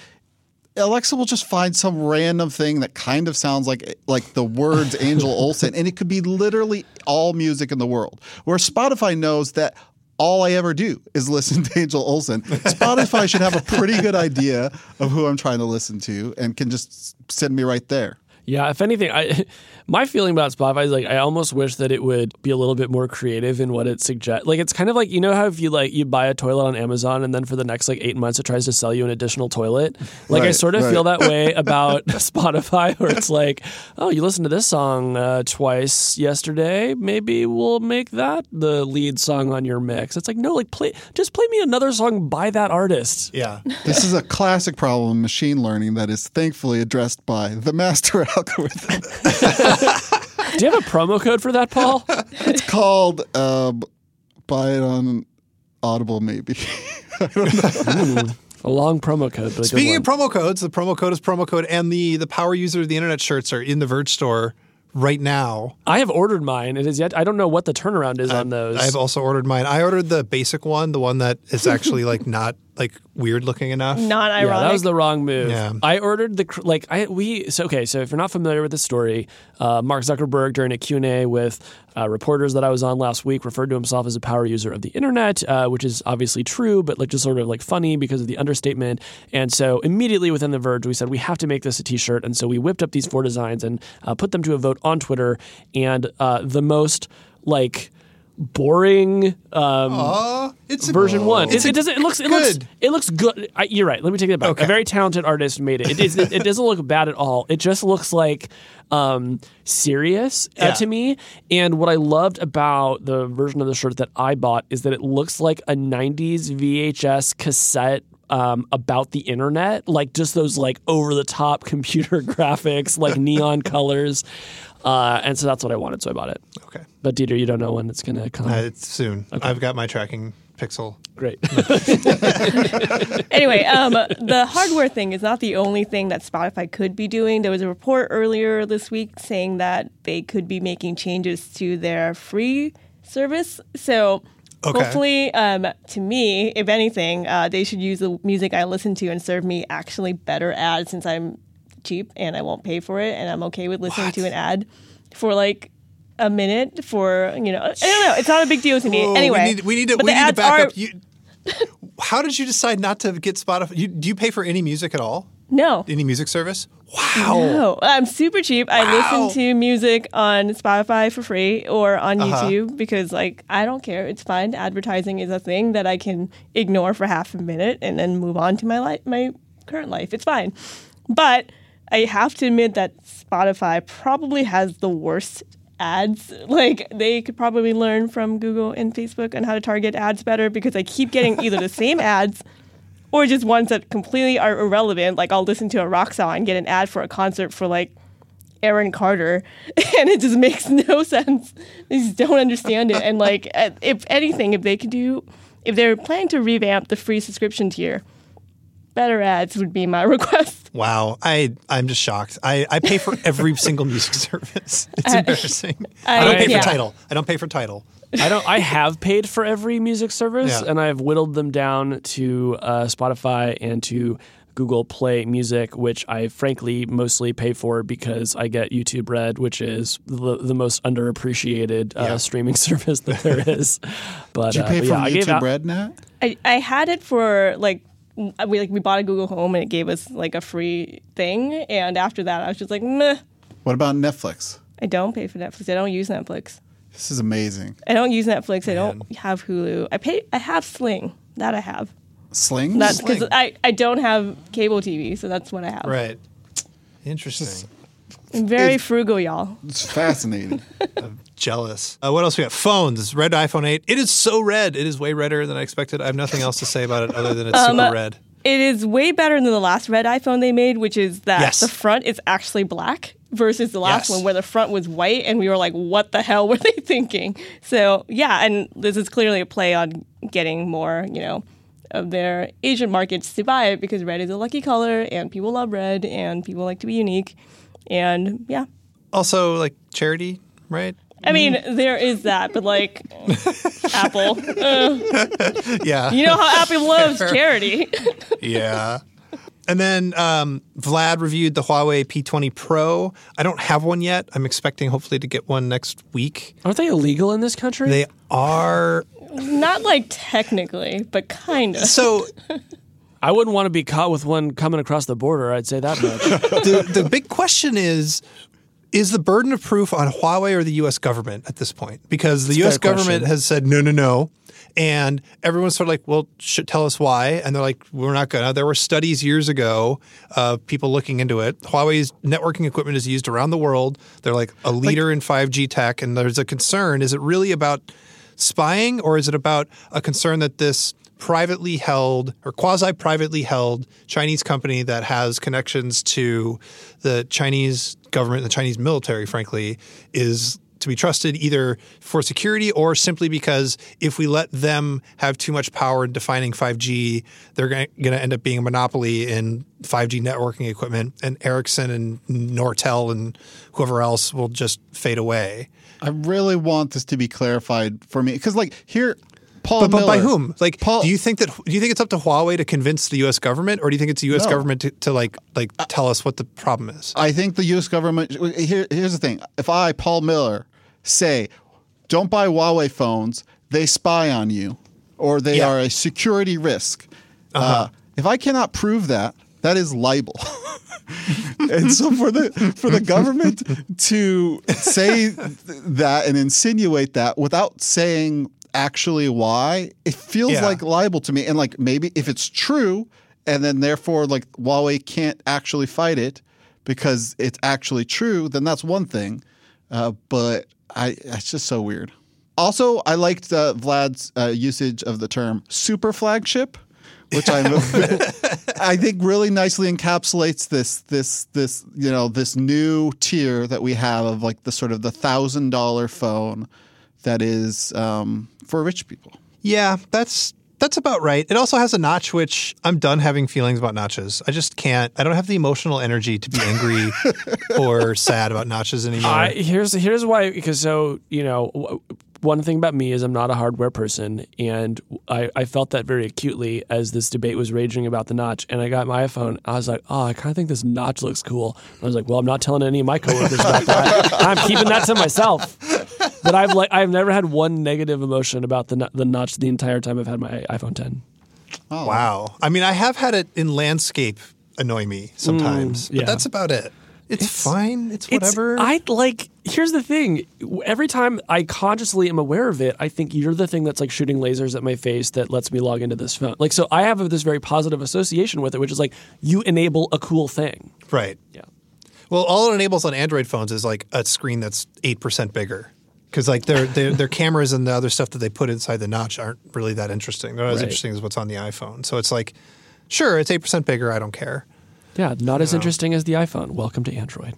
Alexa will just find some random thing that kind of sounds like like the words Angel Olsen, and it could be literally all music in the world. Where Spotify knows that all I ever do is listen to Angel Olsen. Spotify should have a pretty good idea of who I'm trying to listen to and can just send me right there. Yeah, if anything, I my feeling about Spotify is like I almost wish that it would be a little bit more creative in what it suggests. Like it's kind of like you know how if you like you buy a toilet on Amazon and then for the next like eight months it tries to sell you an additional toilet. Like I sort of right. feel that way about Spotify, where it's like, oh, you listened to this song uh, twice yesterday, maybe we'll make that the lead song on your mix. It's like no, like play just play me another song by that artist. Yeah. This is a classic problem in machine learning that is thankfully addressed by the master algorithm. Do you have a promo code for that, Paul? It's called um, buy it on Audible, maybe. a long promo code. But Speaking of promo codes, the promo code is promo code, and the the power user of the internet shirts are in the Verge store right now. I have ordered mine. It is yet. I don't know what the turnaround is on those. I've also ordered mine. I ordered the basic one, the one that is actually like not like weird looking enough. Not ironic. Yeah, that was the wrong move. Yeah. I ordered the cr- like I we so okay. So if you're not familiar with the story, uh, Mark Zuckerberg during a Q and A with uh, reporters that I was on last week referred to himself as a power user of the internet, uh, which is obviously true, but like just sort of like funny because of the understatement. And so immediately within the Verge, we said we have to make this a T-shirt, and so we whipped up these four designs and uh, put them to a vote on Twitter. And uh, the most like boring um, Uh, it's a- version one. It's It, it doesn't. It looks. It looks. good. It looks good. I, you're right. Let me take that back. Okay. A very talented artist made it. It, is, it, doesn't look bad at all. It just looks like um, serious uh, to me. And what I loved about the version of the shirt that I bought is that it looks like a '90s VHS cassette. Um, about the internet, like just those like over the top computer graphics, like neon colors, uh, and so that's what I wanted. So I bought it. Okay. But Dieter, you don't know when it's gonna come. Uh, it's soon. I've got my tracking pixel. Great. anyway, um, the hardware thing is not the only thing that Spotify could be doing. There was a report earlier this week saying that they could be making changes to their free service. So Okay. hopefully, um, to me, if anything, uh, they should use the music I listen to and serve me actually better ads since I'm cheap and I won't pay for it and I'm okay with listening to an ad for like a minute for you know I don't know it's not a big deal to me Whoa, anyway we need, we need to we need to back are, up. You, how did you decide not to get Spotify? You, do you pay for any music at all? no Any music service? Wow. No, I'm super cheap. I listen to music on Spotify for free or on Uh-huh. YouTube because, like, I don't care. It's fine. Advertising is a thing that I can ignore for half a minute and then move on to my life, my current life. It's fine. But I have to admit that Spotify probably has the worst ads. Like, they could probably learn from Google and Facebook on how to target ads better because I keep getting either the same ads or just ones that completely are irrelevant. Like I'll listen to a rock song and get an ad for a concert for like Aaron Carter, and it just makes no sense. They just don't understand it. And like, if anything, if they could do, if they're planning to revamp the free subscription tier, better ads would be my request. Wow. I I'm just shocked. I, I pay for every single music service. It's embarrassing. I, I- don't pay yeah. for Tidal. I don't pay for Tidal. I don't. I have paid for every music service, Yeah. and I've whittled them down to uh, Spotify and to Google Play Music, which I frankly mostly pay for because I get YouTube Red, which is the, the most underappreciated uh, Yeah. streaming service that there is. But Did you uh, pay but for yeah, YouTube Red, Natt? I, I had it for like Uh, we like we bought a Google Home and it gave us like a free thing, and after that I was just like, meh. What about Netflix? I don't pay for Netflix. I don't use Netflix. This is amazing. I don't use Netflix. I don't have Hulu. I pay. I have Sling. That I have. Sling? That's because I, I don't have cable TV, so that's what I have. Right. Interesting. I'm very It's- frugal, y'all. It's fascinating. I'm Jealous. Uh, what else we got? Phones. Red iPhone 8. It is so red. It is way redder than I expected. I have nothing else to say about it other than it's Um, super red. It is way better than the last red iPhone they made, which is that Yes. the front is actually black versus the last Yes. one where the front was white, and we were like, "What the hell were they thinking?" So yeah, and this is clearly a play on getting more, you know, of their Asian markets to buy it because red is a lucky color, and people love red, and people like to be unique, and yeah. Also, like charity, right? I mean, there is that, but like Apple, uh, Yeah. you know how Apple loves charity. yeah. And then um, Vlad reviewed the Huawei P20 Pro. I don't have one yet. I'm expecting hopefully to get one next week. Aren't they illegal in this country? They are Not like technically, but kind of. so I wouldn't want to be caught with one coming across the border. I'd say that much. the, the big question is is the burden of proof on Huawei or the US government at this point? Because the a US government question. has said no, no, no. And everyone's sort of like, well, should tell us why. And they're like, we're not going to. There were studies years ago of people looking into it. Huawei's networking equipment is used around the world. They're like a leader in 5G tech. And there's a concern. Is it really about spying or is it about a concern that this privately held or quasi privately held Chinese company that has connections to the Chinese government, the Chinese military, frankly, is to be trusted either for security or simply because if we let them have too much power in defining 5G, they're going to end up being a monopoly in 5G networking equipment, and Ericsson and Nortel and whoever else will just fade away. I really want this to be clarified for me because, like, here, Paul But, but by whom? Like, Paul- do you think that do you think it's up to Huawei to convince the U.S. government, or do you think it's the U.S. No. government to, to like like tell us what the problem is? I think the U.S. government. Here, here's the thing: if I, Paul Miller, say, "Don't buy Huawei phones; they spy on you, or they Yeah. are a security risk," uh if I cannot prove that, that is libel. and so for the for the government to say that and insinuate that without saying actually why, it feels Yeah. like libel to me. And like maybe if it's true, and then therefore like Huawei can't actually fight it because it's actually true, then that's one thing. Uh, but I, it's just so weird. Also, I liked uh, Vlad's uh, usage of the term super flagship, which I'm, I think really nicely encapsulates this this this you know this new tier that we have of like the sort of the thousand dollar phone that is um, for rich people. Yeah, that's that's about right. It also has a notch, which I'm done having feelings about notches. I just can't. I don't have the emotional energy to be angry or sad about notches anymore. I, here's here's why because so you know w- one thing about me is I'm not a hardware person and I, I felt that very acutely as this debate was raging about the notch and I got my iPhone I was like oh I kind of think this notch looks cool I was like well I'm not telling any of my coworkers about that I'm keeping that to myself but I've like I've never had one negative emotion about the the notch the entire time I've had my iPhone 10 wow. I mean, I have had it in landscape annoy me sometimes, mm, yeah. but that's about it. It's, fine. It's It's- whatever. I like. Here's the thing. Every time I consciously am aware of it, I think you're the thing that's like shooting lasers at my face that lets me log into this phone. Like, so I have this very positive association with it, which is like you enable a cool thing. right. Yeah. Well, all it enables on Android phones is like a screen that's eight percent bigger. Because like their, their their cameras and the other stuff that they put inside the notch aren't really that interesting. They're not as Right. interesting as what's on the iPhone. So it's like, sure, it's eight percent bigger. I don't care. Yeah, not as interesting as the iPhone. Welcome to Android.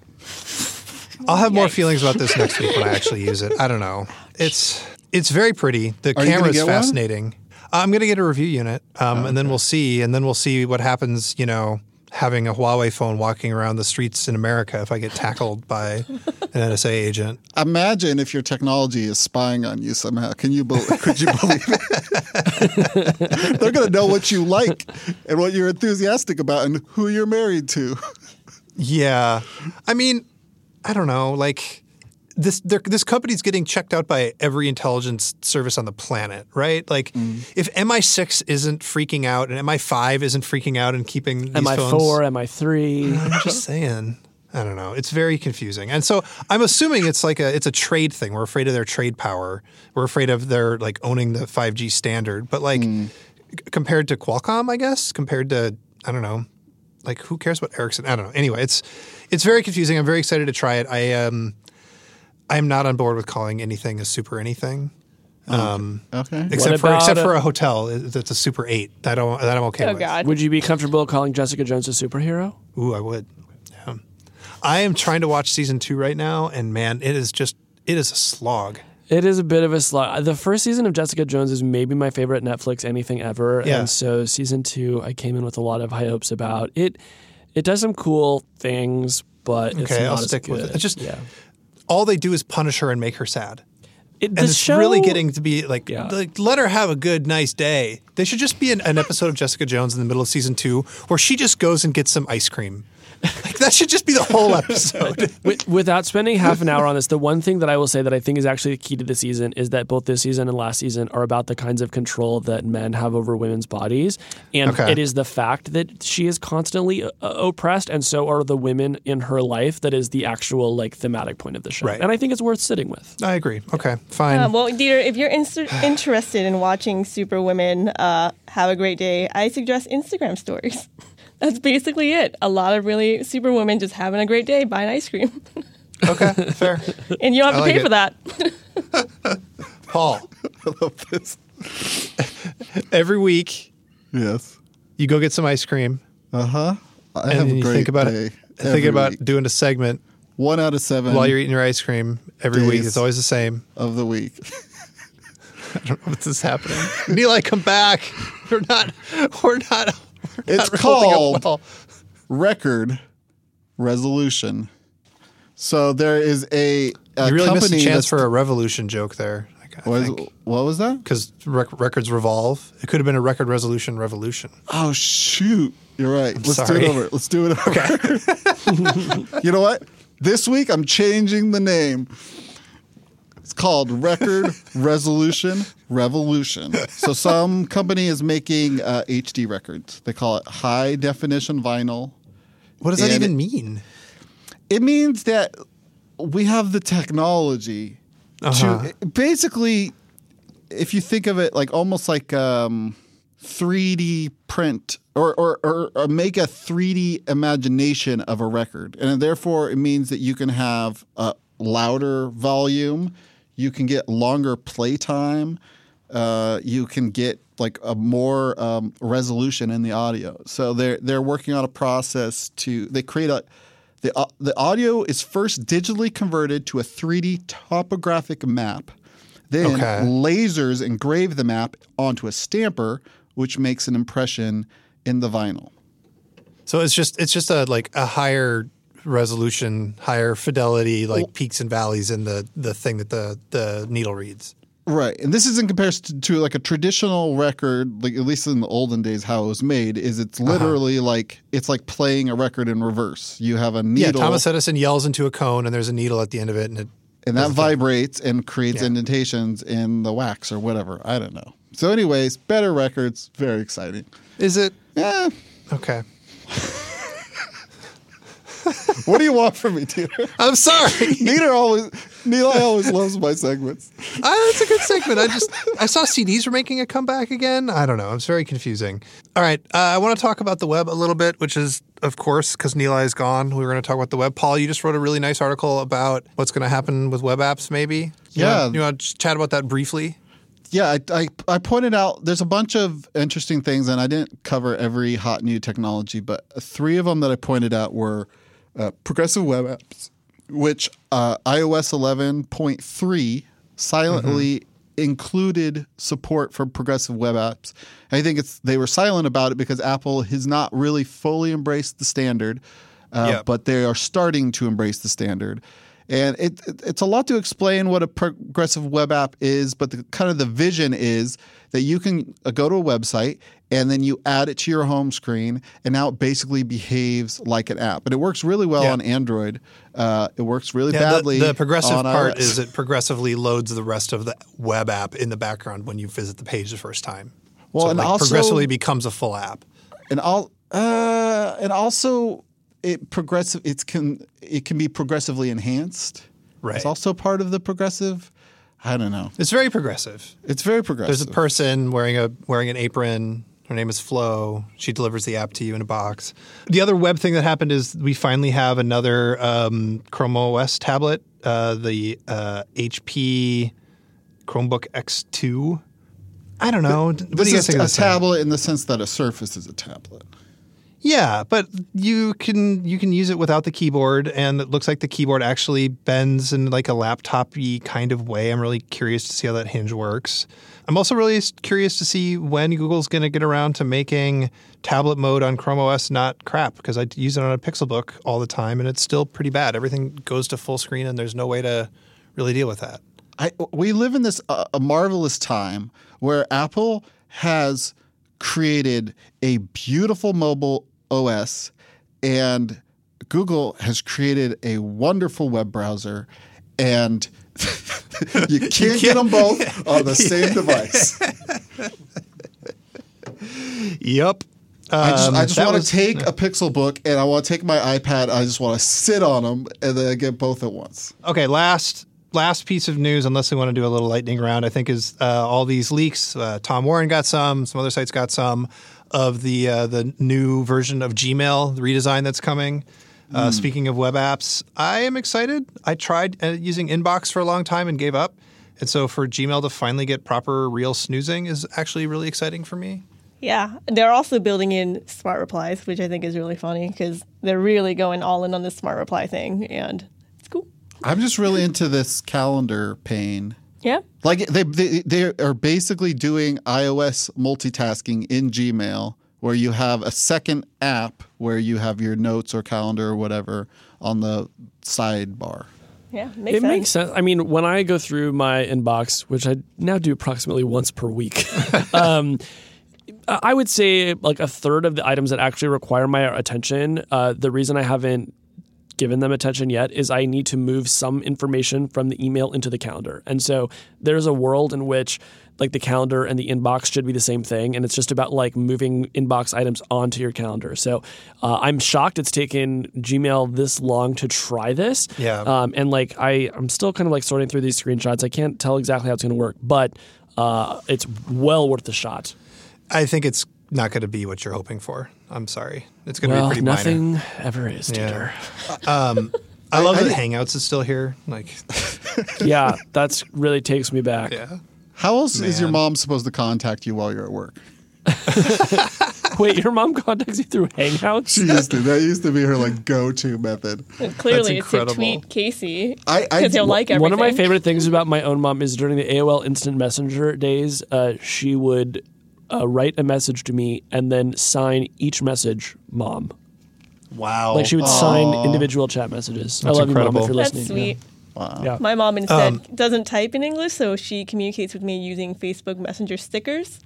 I'll have more feelings about this next week when I actually use it. I don't know. It's it's very pretty. The Are you gonna camera is get one? fascinating. I'm going to get a review unit, um, and then we'll see, and then we'll see what happens. You know, having a Huawei phone walking around the streets in America if I get tackled by an NSA agent. Imagine if your technology is spying on you somehow. Can you bel could you believe it? They're going to know what you like and what you're enthusiastic about and who you're married to. Yeah, I mean, I don't know. Like this, they're- this company's getting checked out by every intelligence service on the planet, right? Like, if MI6 isn't freaking out and MI5 isn't freaking out and keeping these MI4, phones, MI3. I'm just saying. I don't know. It's very confusing, and so I'm assuming it's like a it's a trade thing. We're afraid of their trade power. We're afraid of their like owning the 5G standard. But like c- compared to Qualcomm, I guess compared to I don't know, like who cares about Ericsson? I don't know. Anyway, it's it's very confusing. I'm very excited to try it. I um I am not on board with calling anything a super anything. Um, Okay. except for except a- for a hotel that's a super eight. That I don't that I'm okay Oh with. God. Would you be comfortable calling Jessica Jones a superhero? Ooh, I would. Yeah. I am trying to watch season two right now, and man, it is just it is a slog. It is a bit of a slog. The first season of Jessica Jones is maybe my favorite Netflix anything ever, Yeah. and so season two, I came in with a lot of high hopes about it. It does some cool things, but it's Okay, not I'll as stick with good. it. It's just- yeah. All they do is punish her and make her sad, It, and it's show, really getting to be like, Yeah. like let her have a good, nice day. They should just be an, an episode of Jessica Jones in the middle of season two where she just goes and gets some ice cream. Like that should just be the whole episode. With, without spending half an hour on this, the one thing that I will say that I think is actually the key to the season is that both this season and last season are about the kinds of control that men have over women's bodies, and Okay. it is the fact that she is constantly uh, oppressed, and so are the women in her life. That is the actual like thematic point of the show, Right. and I think it's worth sitting with. I agree. Okay, fine. Uh, well, Dieter, if you're inst- interested in watching Superwomen uh, have a great day, I suggest Instagram stories. That's basically it. A lot of really super women just having a great day buying ice cream. okay, fair. and you don't have I to like pay it. for that. Paul, I love this. every week Yes. you go get some ice cream Uh huh. I and have a you great think about day it. every Think about week. doing a segment one out of seven while you're eating your ice cream every week. It's always the same. of the week. I don't know what's this happening? I come back. We're not. We're not. We're It's not holding up called- well. Record resolution. So there is a, a You really company missed a chance for a revolution joke there. I What, is- what was that? Because rec- records revolve. It could have been a record resolution revolution. Oh shoot! You're right. Let's do it over. Let's do it over. you know what? This week I'm changing the name. It's called Record Resolution Revolution. So some company is making uh, HD records. They call it high definition vinyl. What does that even mean? It means that we have the technology Uh-huh. to basically, if you think of it like almost like um, 3D print or, or, or, or make a 3D imagination of a record. And therefore, it means that you can have a louder volume, you can get longer playtime, uh, you can get like a more um, resolution in the audio. So they're they're working on a process to they create a the au- the audio is first digitally converted to a 3D topographic map. Then Okay. lasers engrave the map onto a stamper, which makes an impression in the vinyl. So it's just it's just a like a higher resolution, higher fidelity, like peaks and valleys in the the thing that the the needle reads. Right, and this is in comparison to, to like a traditional record, like at least in the olden days, how it was made. Is it's Uh-huh. literally like it's like playing a record in reverse. You have a needle. Yeah, Thomas Edison yells into a cone, and there's a needle at the end of it, and it and that vibrates and creates Yeah. indentations in the wax or whatever. I don't know. So, anyways, better records, very exciting. is it Yeah. okay. what do you want from me, Peter? I'm sorry. Neither always, Nilay always loves my segments. Ah, that's a good segment. I just I saw CDs were making a comeback again. I don't know. It's very confusing. All right, uh, I want to talk about the web a little bit, which is of course because Nilay is gone. We were going to talk about the web. Paul, you just wrote a really nice article about what's going to happen with web apps. Maybe. You Yeah. wanna- you want to chat about that briefly? Yeah, I, I, I pointed out there's a bunch of interesting things, and I didn't cover every hot new technology, but three of them that I pointed out were uh, progressive web apps, which uh, iOS 11.3 silently included support for progressive web apps. I think it's they were silent about it because Apple has not really fully embraced the standard, uh, Yeah. but they are starting to embrace the standard. And it, it- it's a lot to explain what a progressive web app is, but the kind of the vision is that you can uh, go to a website and then you add it to your home screen, and now it basically behaves like an app. But it works really well Yeah. on Android. Uh, it works really Yeah, the- badly. The, progressive on part iOS. is it progressively loads the rest of the web app in the background when you visit the page the first time. Well, so it and like also- progressively becomes a full app. and all uh, and also it progressive. It can it can be progressively enhanced. Right. It's also part of the progressive. I don't know. It's very progressive. It's very progressive. There's a person wearing a wearing an apron. Her name is Flo. She delivers the app to you in a box. The other web thing that happened is we finally have another um, Chrome OS tablet, uh, the uh, HP Chromebook X2. I don't know. what do This you guys is think of a this tablet in the sense that a Surface is a tablet. Yeah, but you can you can use it without the keyboard, and it looks like the keyboard actually bends in like a laptop-y kind of way. I'm really curious to see how that hinge works. I'm also really curious to see when Google's going to get around to making tablet mode on Chrome OS not crap because I use it on a Pixelbook all the time, and it's still pretty bad. Everything goes to full screen, and there's no way to really deal with that. I, we live in this uh, a marvelous time where Apple has created a beautiful mobile OS and Google has created a wonderful web browser and you can't get them both on the same device. Yep. I just, I Um, just that want was- to take a Pixel book and I want to take my iPad. I just want to sit on them and then I get both at once. Okay, last last piece of news, unless we want to do a little lightning round, I think is uh, all these leaks. Uh, Tom Warren got some, some other sites got some of the uh, the new version of Gmail, the redesign that's coming. Uh, Speaking of web apps, I am excited. I tried uh, using Inbox for a long time and gave up, and so for Gmail to finally get proper real snoozing is actually really exciting for me. Yeah, they're also building in smart replies, which I think is really funny because they're really going all in on this smart reply thing, and it's cool. I'm just really into this calendar pane. Yeah, Like they, they they are basically doing iOS multitasking in Gmail, where you have a second app where you have your notes or calendar or whatever on the sidebar. yeah, makes It sense. makes sense. I mean, when I go through my inbox, which I now do approximately once per week, um, I would say like a third of the items that actually require my attention. Uh, the reason I haven't given them attention yet is I need to move some information from the email into the calendar. And so there's a world in which like the calendar and the inbox should be the same thing and it's just about like moving inbox items onto your calendar. So uh, I'm shocked it's taken Gmail this long to try this. Yeah. Um, and like I I'm still kind of like sorting through these screenshots. I can't tell exactly how it's going to work, but uh, it's well worth the shot. I think it's not going to be what you're hoping for. I'm sorry. It's going to Well, be pretty minor. nothing ever is, Yeah. Tutor. I love I- that Hangouts is still here. Like, Yeah. that's really takes me back. yeah. How else is your mom supposed to contact you while you're at work? Wait, your mom contacts you through Hangouts? She used to. That used to be her like go-to method. And clearly, it's to tweet Casey I- I- because he'll like everything. One of my favorite things about my own mom is during the AOL Instant Messenger days, uh, she would uh, write a message to me and then sign each message "mom." Wow. Like she would sign individual chat messages. I That's love you, mom, incredible. if you're That's listening. sweet. Wow. Yeah. My mom instead Um, doesn't type in English, so she communicates with me using Facebook Messenger stickers.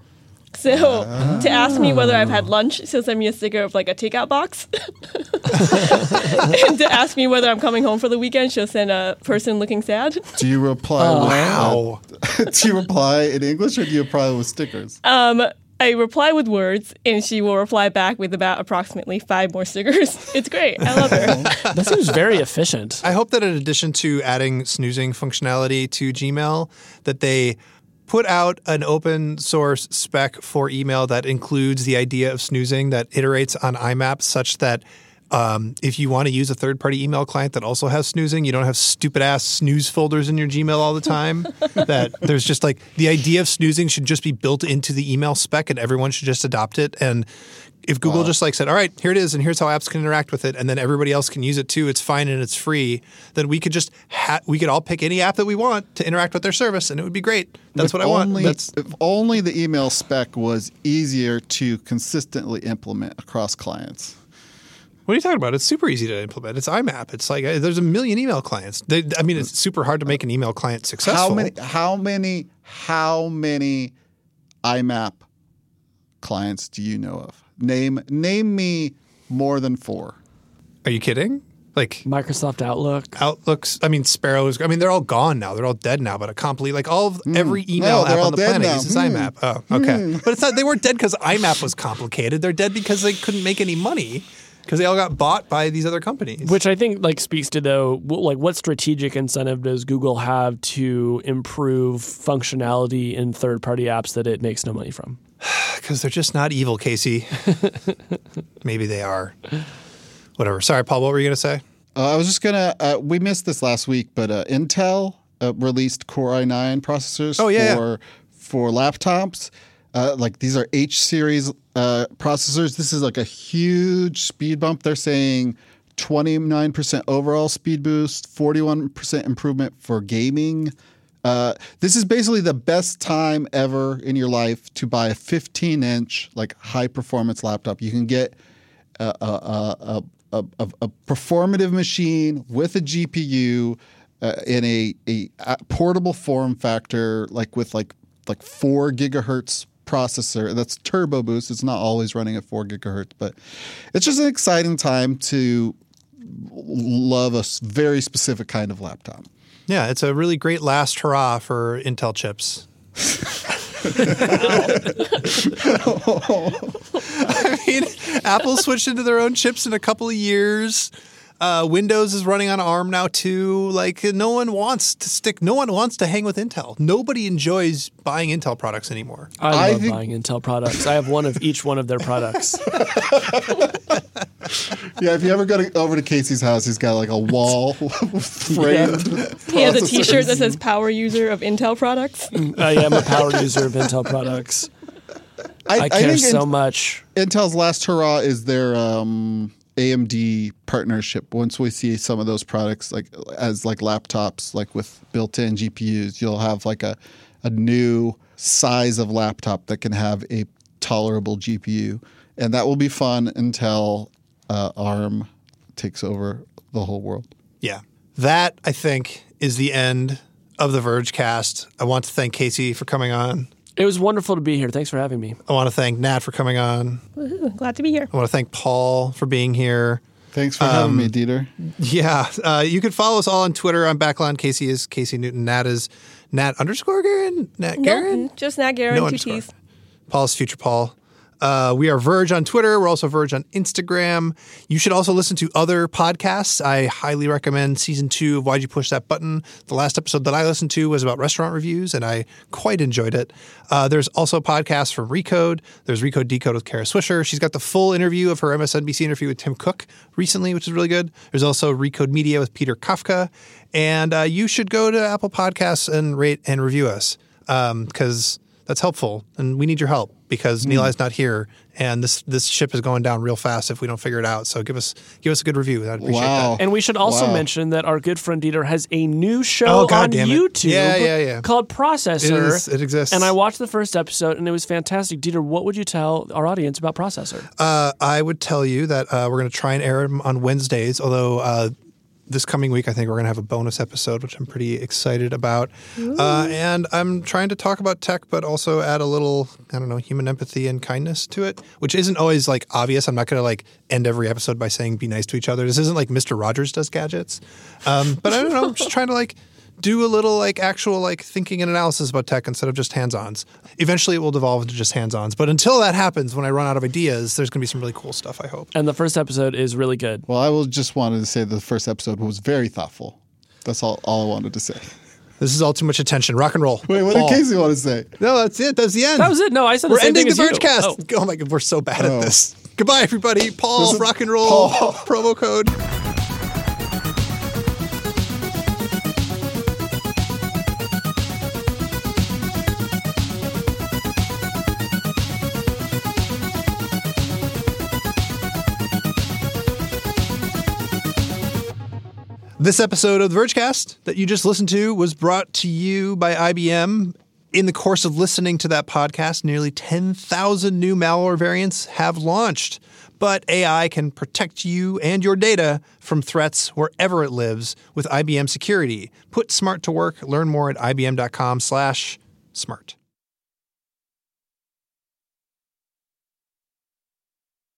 So to ask me whether I've had lunch, she'll send me a sticker of like a takeout box. and to ask me whether I'm coming home for the weekend, she'll send a person looking sad. Do you reply? Oh, wow. do you reply in English or do you reply with stickers? Um, I reply with words, and she will reply back with about approximately five more stickers. It's great. I love her. That seems very efficient. I hope that in addition to adding snoozing functionality to Gmail, that they put out an open source spec for email that includes the idea of snoozing that iterates on IMAP such that um, if you want to use a third party email client that also has snoozing, you don't have stupid ass snooze folders in your Gmail all the time. that there's just like the idea of snoozing should just be built into the email spec and everyone should just adopt it. And if Google just like said, all right, here it is, and here's how apps can interact with it, and then everybody else can use it too, it's fine and it's free, then we could just ha- we could all pick any app that we want to interact with their service, and it would be great. That's If what I want. That's if only the email spec was easier to consistently implement across clients. What are you talking about? It's super easy to implement. It's IMAP. It's like uh, there's a million email clients. They, I mean, it's super hard to make an email client successful. How many? How many? How many IMAP clients do you know of? Name name me more than four. Are you kidding? Like Microsoft Outlook. Outlooks. I mean, Sparrows. I mean, they're all gone now. They're all dead now. But a complete like all of every email No, app all on the dead planet now. uses Hmm. IMAP. Oh, okay. But it's not. They weren't dead because IMAP was complicated. They're dead because they couldn't make any money because they all got bought by these other companies. Which I think like speaks to though, wh- like what strategic incentive does Google have to improve functionality in third-party apps that it makes no money from? Because they're just not evil, Casey. Maybe they are. Whatever. Sorry, Paul. What were you going to say? Uh, I was just gonna. Uh, we missed this last week, but uh, Intel uh, released Core i9 processors Oh, yeah, for for laptops. Uh, like these are H series uh, processors. This is like a huge speed bump. They're saying 29% overall speed boost, 41% improvement for gaming. Uh, this is basically the best time ever in your life to buy a 15 inch like high performance laptop. You can get a, a, a, a, performative machine with a GPU uh, in a a portable form factor, like with like like four gigahertz processor that's turbo boost. It's not always running at four gigahertz, but it's just an exciting time to love a very specific kind of laptop. Yeah, it's a really great last hurrah for Intel chips. I mean, Apple switched into their own chips in a couple of years. Uh, Windows is running on ARM now too. Like no one wants to stick. No one wants to hang with Intel. Nobody enjoys buying Intel products anymore. I I love think- buying Intel products. I have one of each one of their products. Yeah, if you ever go to, over to Casey's house, he's got like a wall framed. He has a T-shirt that says "Power User of Intel Products." I am a power user of Intel products. I, care think so Int- much. Intel's last hurrah is their um, AMD partnership. Once we see some of those products like as like laptops, like with built-in GPUs, you'll have like a a new size of laptop that can have a tolerable GPU, and that will be fun until uh, ARM takes over the whole world. Yeah. That, I think, is the end of the Verge cast. I want to thank Casey for coming on. It was wonderful to be here. Thanks for having me. I want to thank Natt for coming on. Woohoo, Glad to be here. I want to thank Paul for being here. Thanks for having me, Dieter. Yeah. Uh, you can follow us all on Twitter. I'm Backlon. Casey is Casey Newton. Natt is Natt underscore Garun? Natt Garun? No, just Natt Garun, two underscore. T's. Paul's Future Paul. Uh, we are Verge on Twitter. We're also Verge on Instagram. You should also listen to other podcasts. I highly recommend season two of Why'd You Push That Button. The last episode that I listened to was about restaurant reviews, and I quite enjoyed it. Uh, there's also podcasts from Recode. There's Recode Decode with Kara Swisher. She's got the full interview of her MSNBC interview with Tim Cook recently, which is really good. There's also Recode Media with Peter Kafka. And uh, you should go to Apple Podcasts and rate and review us because that's helpful, and we need your help because Nilay's not here, and this this ship is going down real fast if we don't figure it out. So give us give us a good review. I'd appreciate Wow. that. And we should also Wow. mention that our good friend Dieter has a new show Oh, on. YouTube Yeah, yeah, yeah. called Processor. It is- it exists. And I watched the first episode and it was fantastic. Dieter, what would you tell our audience about Processor? Uh, I would tell you that uh, we're going to try and air them on Wednesdays, although uh, this coming week I think we're going to have a bonus episode, which I'm pretty excited about. Uh, and I'm trying to talk about tech, but also add a little, I don't know, human empathy and kindness to it, which isn't always like obvious. I'm not going to like end every episode by saying be nice to each other. This isn't like Mr. Rogers does gadgets. Um, but I don't know, I'm just trying to like do a little like actual like thinking and analysis about tech instead of just hands-ons. Eventually it will devolve into just hands-ons. But until that happens, when I run out of ideas, there's going to be some really cool stuff, I hope. And the first episode is really good. Well, I will just wanted to say the first episode was very thoughtful. That's all, all I wanted to say. This is all too much attention. Rock and roll. Wait, what Paul. did Casey want to say? No, that's it. That's the end. That was it. No, I said the We're same ending thing the as you. Vergecast. Oh. Oh. my god, we're so bad Oh. at this. Goodbye, everybody. Paul, rock and roll, Paul. promo code. This episode of the Vergecast that you just listened to was brought to you by IBM. In the course of listening to that podcast, nearly 10,000 new malware variants have launched. But AI can protect you and your data from threats wherever it lives with IBM Security. Put smart to work. Learn more at ibm.com/smart.